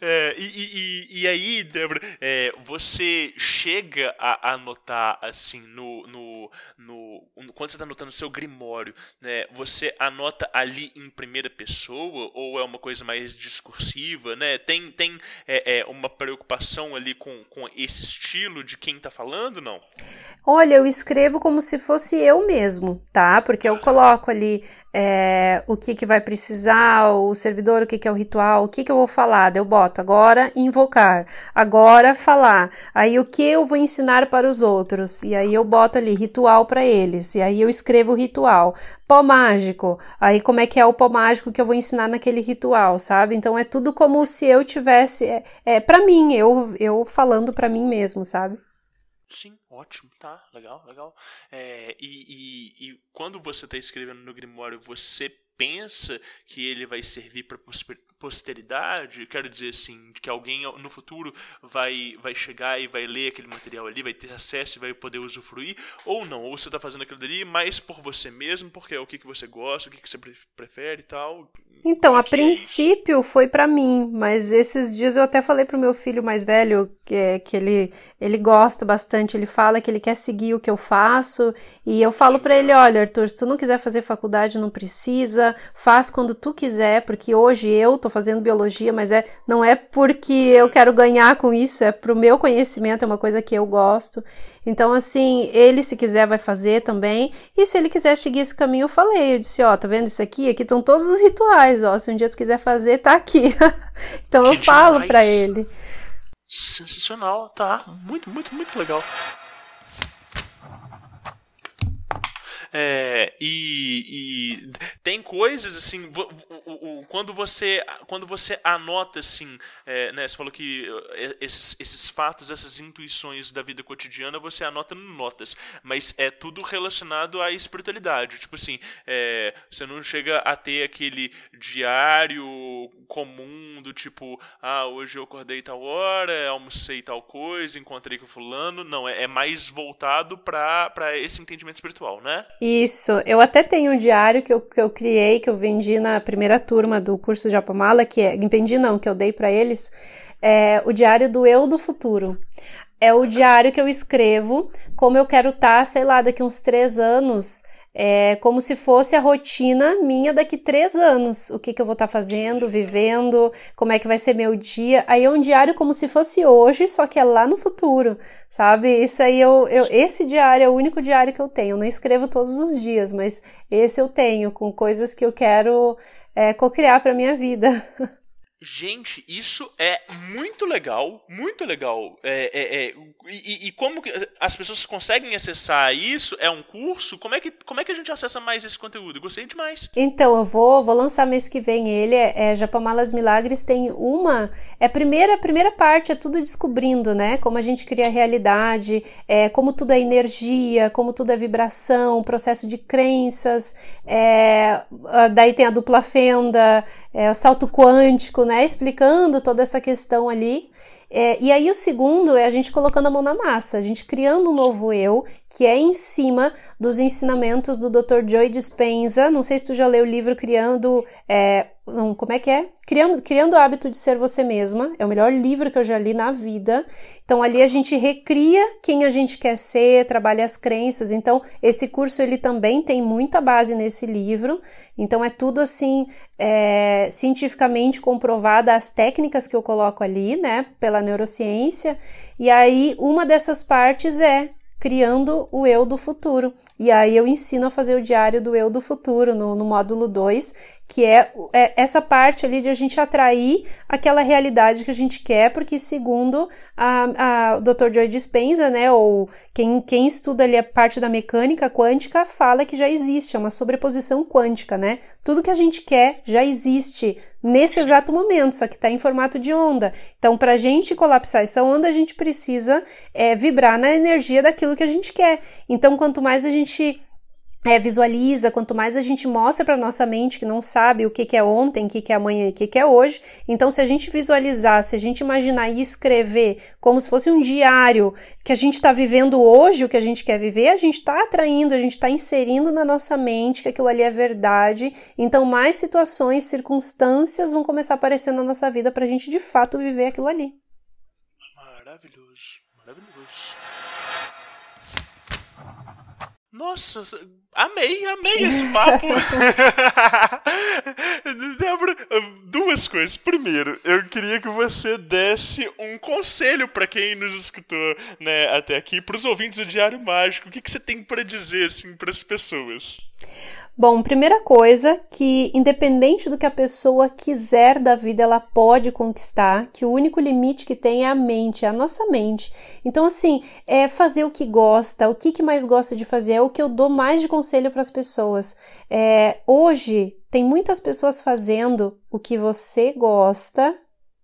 É, e, e- e- aí, Débora, é, você chega a anotar assim no, no, no- no- quando você está anotando o seu grimório, né? Você anota ali em primeira pessoa ou é uma coisa mais discursiva, né? Tem tem é, é, uma preocupação ali com, com esse estilo de quem está falando, não? Olha, eu escrevo como se fosse eu mesmo, tá? Porque eu coloco ali é, o que que vai precisar, o servidor, o que que é o ritual, o que que eu vou falar. Eu boto agora invocar, agora falar. Aí o que eu vou ensinar para os outros? E aí eu boto ali ritual para eles. E aí eu escrevo o ritual. Pó mágico. Aí como é que é o pó mágico que eu vou ensinar naquele ritual, sabe? Então é tudo como se eu tivesse é, é para mim, eu eu falando para mim mesmo, sabe? Sim, ótimo, tá, legal, legal. É, e, e, e quando você está escrevendo no Grimório, você pensa que ele vai servir para posteridade? Quero dizer assim, que alguém no futuro vai, vai chegar e vai ler aquele material ali, vai ter acesso e vai poder usufruir? Ou não? Ou você está fazendo aquilo dali mais por você mesmo, porque é o que, que você gosta, o que, que você pre- prefere e tal? Então, é a é isso? princípio foi pra mim, mas esses dias eu até falei pro meu filho mais velho que, é- que ele, ele gosta bastante, ele fala que ele quer seguir o que eu faço, e eu falo pra ele, olha, Arthur, se tu não quiser fazer faculdade, não precisa, faz quando tu quiser, porque hoje eu tô fazendo biologia, mas é, não é porque eu quero ganhar com isso, é pro meu conhecimento, é uma coisa que eu gosto. Então, assim, ele se quiser vai fazer também. E se ele quiser seguir esse caminho, eu falei, eu disse, ó, tá vendo isso aqui? Aqui estão todos os rituais, ó. Se um dia tu quiser fazer, tá aqui. então eu Que falo demais. pra ele. Sensacional, tá. Muito, muito, muito legal. É, e, e tem coisas assim, quando você quando você anota assim, é, né, você falou que é, esses, esses fatos, essas intuições da vida cotidiana você anota em notas, mas é tudo relacionado à espiritualidade. Tipo assim, é, você não chega a ter aquele diário comum do tipo, ah, hoje eu acordei tal hora, almocei tal coisa, encontrei com fulano. Não, é, é mais voltado para esse entendimento espiritual, né? Isso, eu até tenho um diário que eu, que eu criei, que eu vendi na primeira turma do curso de Japamala, que é, vendi não, que eu dei pra eles, é o diário do eu do futuro. É o diário que eu escrevo como eu quero estar, sei lá, daqui uns três anos, é como se fosse a rotina minha daqui três anos. O que, que eu vou estar fazendo, vivendo, como é que vai ser meu dia. Aí é um diário como se fosse hoje, só que é lá no futuro, sabe? Isso aí eu, eu esse diário é o único diário que eu tenho. Eu não escrevo todos os dias, mas esse eu tenho com coisas que eu quero é, cocriar para minha vida. Gente, isso é muito legal, muito legal. É, é, é, e, e como as pessoas conseguem acessar isso? É um curso? Como é que, como é que a gente acessa mais esse conteúdo? Gostei demais. Então, eu vou, vou lançar mês que vem ele, é, é Japamalas Milagres, tem uma, é a primeira, a primeira parte é tudo descobrindo, né, como a gente cria a realidade, é, como tudo é energia, como tudo é vibração, processo de crenças, é, ah, daí tem a dupla fenda, é, o salto quântico, né, explicando toda essa questão ali, é, e aí o segundo é a gente colocando a mão na massa, a gente criando um novo eu, que é em cima dos ensinamentos do Dr. Joy Dispenza. Não sei se tu já leu o livro Criando, é, não, como é que é? Criando, Criando o Hábito de Ser Você Mesma. É o melhor livro que eu já li na vida. Então, ali a gente recria quem a gente quer ser, trabalha as crenças. Então, esse curso, ele também tem muita base nesse livro. Então, é tudo assim, é, cientificamente comprovada as técnicas que eu coloco ali, né, pela neurociência. E aí, uma dessas partes é criando o eu do futuro. E aí eu ensino a fazer o diário do eu do futuro no, no módulo 2, que é, é, essa parte ali de a gente atrair aquela realidade que a gente quer, porque segundo a, a, o Dr. Joy Dispenza, né, ou quem, quem estuda ali a parte da mecânica quântica, fala que já existe, é uma sobreposição quântica, né? Tudo que a gente quer já existe nesse exato momento, só que está em formato de onda. Então, para a gente colapsar essa onda, a gente precisa é, vibrar na energia daquilo que a gente quer. Então, quanto mais a gente é, visualiza, quanto mais a gente mostra para nossa mente que não sabe o que, que é ontem, o que, que é amanhã e o que, que é hoje, então se a gente visualizar, se a gente imaginar e escrever como se fosse um diário que a gente está vivendo hoje, o que a gente quer viver, a gente está atraindo, a gente está inserindo na nossa mente que aquilo ali é verdade, então mais situações, circunstâncias vão começar a aparecer na nossa vida para a gente de fato viver aquilo ali. Maravilhoso, maravilhoso. Nossa, amei, amei esse papo. Débora, duas coisas. Primeiro, eu queria que você desse um conselho para quem nos escutou né, até aqui, para os ouvintes do Diário Mágico. O que, que você tem para dizer assim, para as pessoas? Bom, primeira coisa que independente do que a pessoa quiser da vida, ela pode conquistar, que o único limite que tem é a mente, é a nossa mente. Então assim, é fazer o que gosta, o que, que mais gosta de fazer, é o que eu dou mais de conselho para as pessoas. É, hoje tem muitas pessoas fazendo o que você gosta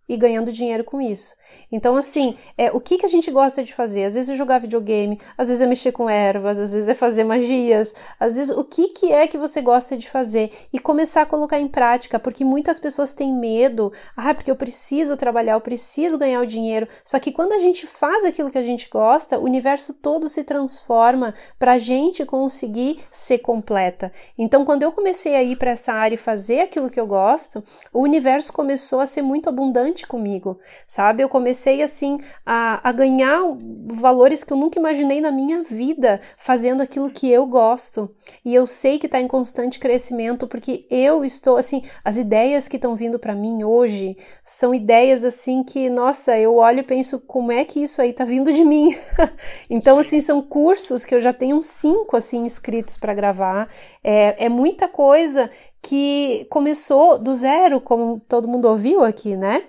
e ganhando dinheiro com isso. Então, assim, é, o que, que a gente gosta de fazer? Às vezes é jogar videogame, às vezes é mexer com ervas, às vezes é fazer magias, às vezes o que, que é que você gosta de fazer e começar a colocar em prática, porque muitas pessoas têm medo, ah, porque eu preciso trabalhar, eu preciso ganhar o dinheiro. Só que quando a gente faz aquilo que a gente gosta, o universo todo se transforma para a gente conseguir ser completa. Então, quando eu comecei a ir para essa área e fazer aquilo que eu gosto, o universo começou a ser muito abundante comigo, sabe? Eu comecei assim a, a ganhar valores que eu nunca imaginei na minha vida fazendo aquilo que eu gosto. E eu sei que está em constante crescimento porque eu estou assim, as ideias que estão vindo para mim hoje são ideias assim que, nossa, eu olho e penso como é que isso aí está vindo de mim. então assim são cursos que eu já tenho cinco assim inscritos para gravar. É, é muita coisa que começou do zero, como todo mundo ouviu aqui, né?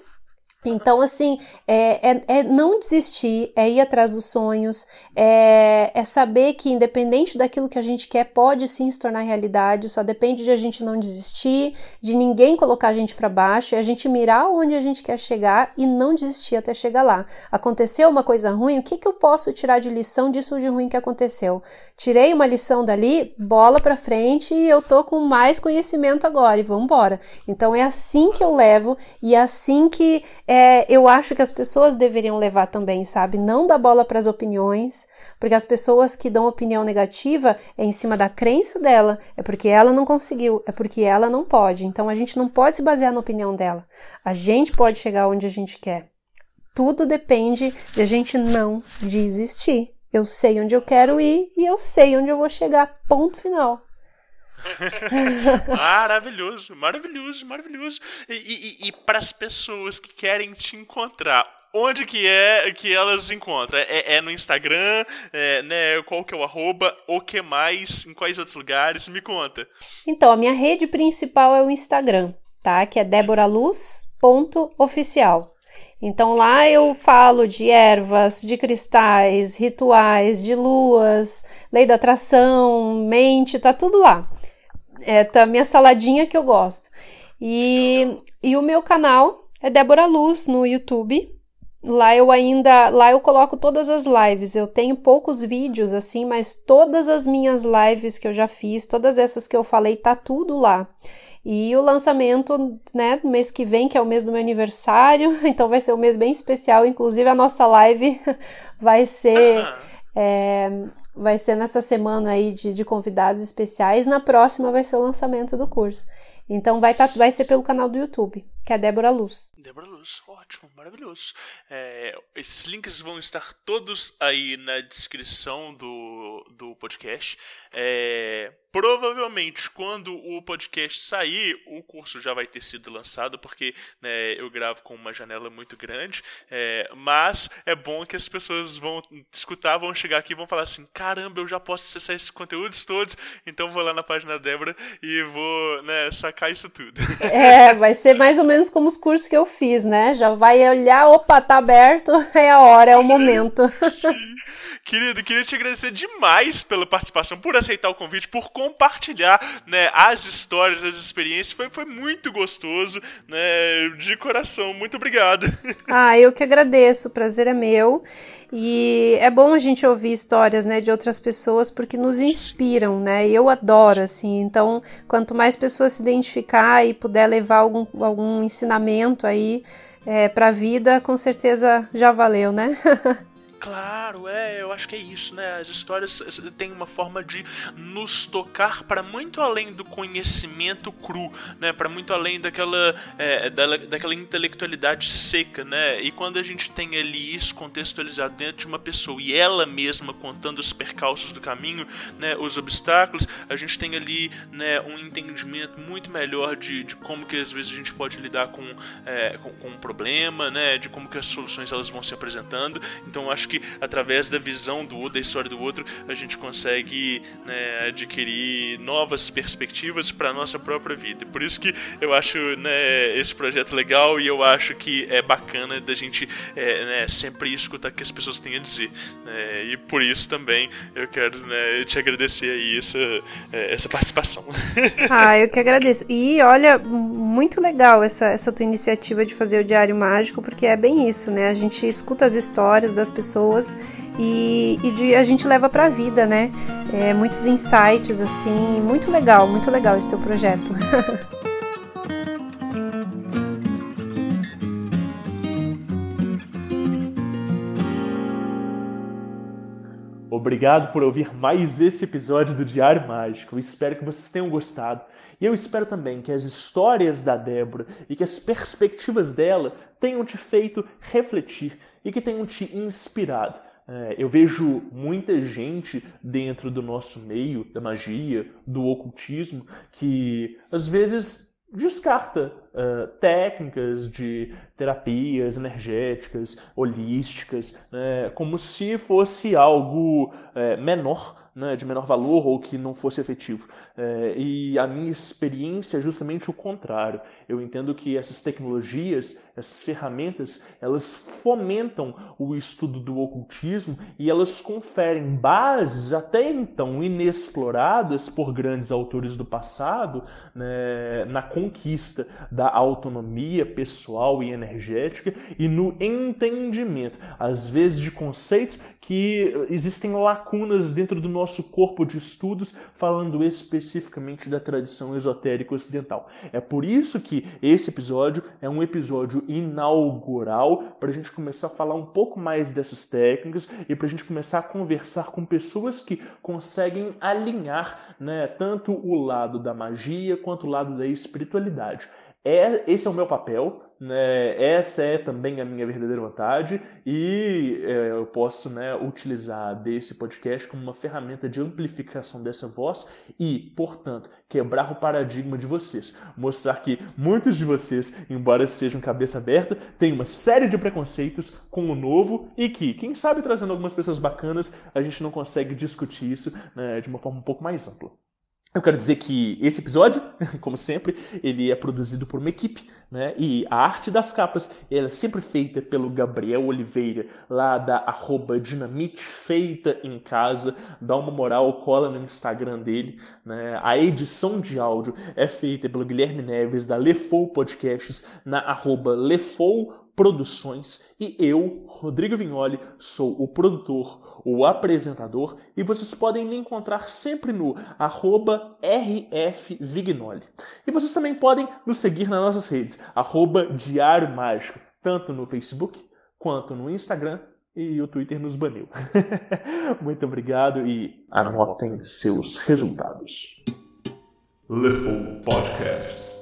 Então, assim, é, é, é, não desistir, é ir atrás dos sonhos, é, é, saber que, independente daquilo que a gente quer, pode sim se tornar realidade, só depende de a gente não desistir, de ninguém colocar a gente para baixo, é a gente mirar onde a gente quer chegar e não desistir até chegar lá. Aconteceu uma coisa ruim, o que, que eu posso tirar de lição disso de ruim que aconteceu? Tirei uma lição dali, bola para frente e eu tô com mais conhecimento agora e vamos embora. Então, é assim que eu levo e é assim que é, eu acho que as pessoas deveriam levar também, sabe? Não dar bola para as opiniões, porque as pessoas que dão opinião negativa é em cima da crença dela, é porque ela não conseguiu, é porque ela não pode. Então a gente não pode se basear na opinião dela. A gente pode chegar onde a gente quer. Tudo depende de a gente não desistir. Eu sei onde eu quero ir e eu sei onde eu vou chegar. Ponto final. maravilhoso, maravilhoso, maravilhoso. E, e, e para as pessoas que querem te encontrar, onde que é que elas encontram? É, é no Instagram, é, né? Qual que é o arroba? O que mais? Em quais outros lugares? Me conta. Então, a minha rede principal é o Instagram, tá? Que é deboraluz.oficial. Então lá eu falo de ervas, de cristais, rituais, de luas, lei da atração, mente, tá tudo lá é tá minha saladinha que eu gosto. E, e o meu canal é Débora Luz no YouTube. Lá eu ainda, lá eu coloco todas as lives. Eu tenho poucos vídeos assim, mas todas as minhas lives que eu já fiz, todas essas que eu falei, tá tudo lá. E o lançamento, né, no mês que vem, que é o mês do meu aniversário, então vai ser um mês bem especial. Inclusive a nossa live vai ser é, vai ser nessa semana aí de, de convidados especiais. Na próxima vai ser o lançamento do curso. Então vai, tá, vai ser pelo canal do YouTube, que é Débora Luz. Débora Luz, ótimo, maravilhoso. É, esses links vão estar todos aí na descrição do, do podcast. É, provavelmente, quando o podcast sair, o curso já vai ter sido lançado, porque né, eu gravo com uma janela muito grande. É, mas é bom que as pessoas vão escutar, vão chegar aqui e vão falar assim: caramba, eu já posso acessar esses conteúdos todos, então vou lá na página da Débora e vou né, sacar isso tudo. É, vai ser mais ou menos como os cursos que eu fiz, né? Já vai olhar, opa, tá aberto, é a hora, é o momento. Sim. Querido, queria te agradecer demais pela participação, por aceitar o convite, por compartilhar né, as histórias, as experiências. Foi, foi muito gostoso, né, de coração. Muito obrigado. Ah, eu que agradeço. O prazer é meu. E é bom a gente ouvir histórias, né, de outras pessoas porque nos inspiram, né? Eu adoro assim. Então, quanto mais pessoas se identificar e puder levar algum, algum ensinamento aí é, para a vida, com certeza já valeu, né? Claro, é, eu acho que é isso, né? As histórias têm uma forma de nos tocar para muito além do conhecimento cru, né? Para muito além daquela, é, da, daquela intelectualidade seca, né? E quando a gente tem ali isso contextualizado dentro de uma pessoa e ela mesma contando os percalços do caminho, né? Os obstáculos, a gente tem ali, né? Um entendimento muito melhor de, de como que às vezes a gente pode lidar com, é, com, com um problema, né? De como que as soluções elas vão se apresentando. Então, acho acho que através da visão do outro, da história do outro, a gente consegue né, adquirir novas perspectivas para nossa própria vida. Por isso que eu acho né, esse projeto legal e eu acho que é bacana da gente é, né, sempre escutar o que as pessoas têm a dizer. Né, e por isso também eu quero né, te agradecer aí essa, é, essa participação. Ah, eu que agradeço. E olha, muito legal essa, essa tua iniciativa de fazer o Diário Mágico, porque é bem isso, né? A gente escuta as histórias das pessoas pessoas e, e de, a gente leva para a vida, né? É, muitos insights assim, muito legal, muito legal esse teu projeto. Obrigado por ouvir mais esse episódio do Diário Mágico. Espero que vocês tenham gostado. E eu espero também que as histórias da Débora e que as perspectivas dela tenham te feito refletir e que tenham te inspirado. É, eu vejo muita gente dentro do nosso meio, da magia, do ocultismo, que às vezes descarta técnicas de terapias energéticas, holísticas, né, como se fosse algo uh, menor né, de menor valor ou que não fosse efetivo. É, e a minha experiência é justamente o contrário. Eu entendo que essas tecnologias, essas ferramentas, elas fomentam o estudo do ocultismo e elas conferem bases até então inexploradas por grandes autores do passado né, na conquista da autonomia pessoal e energética e no entendimento, às vezes de conceitos que existem lacunas dentro do nosso corpo de estudos, falando especificamente da tradição esotérica ocidental. É por isso que esse episódio é um episódio inaugural para a gente começar a falar um pouco mais dessas técnicas e para a gente começar a conversar com pessoas que conseguem alinhar né, tanto o lado da magia quanto o lado da espiritualidade. É, esse é o meu papel, né? essa é também a minha verdadeira vontade e é, eu posso né, utilizar desse podcast como uma ferramenta de amplificação dessa voz e, portanto, quebrar o paradigma de vocês. Mostrar que muitos de vocês, embora sejam cabeça aberta, têm uma série de preconceitos com o novo e que, quem sabe, trazendo algumas pessoas bacanas, a gente não consegue discutir isso né, de uma forma um pouco mais ampla. Eu quero dizer que esse episódio, como sempre, ele é produzido por uma equipe, né? E a arte das capas ela é sempre feita pelo Gabriel Oliveira, lá da arroba Dinamite Feita em Casa. Dá uma moral, cola no Instagram dele. Né? A edição de áudio é feita pelo Guilherme Neves, da Lefou Podcasts, na arroba Lefou Produções. E eu, Rodrigo Vignoli, sou o produtor o apresentador, e vocês podem me encontrar sempre no rfvignoli. E vocês também podem nos seguir nas nossas redes, arroba Diário Mágico, tanto no Facebook quanto no Instagram e o Twitter nos baniu. Muito obrigado e anotem seus resultados. Lefou Podcasts.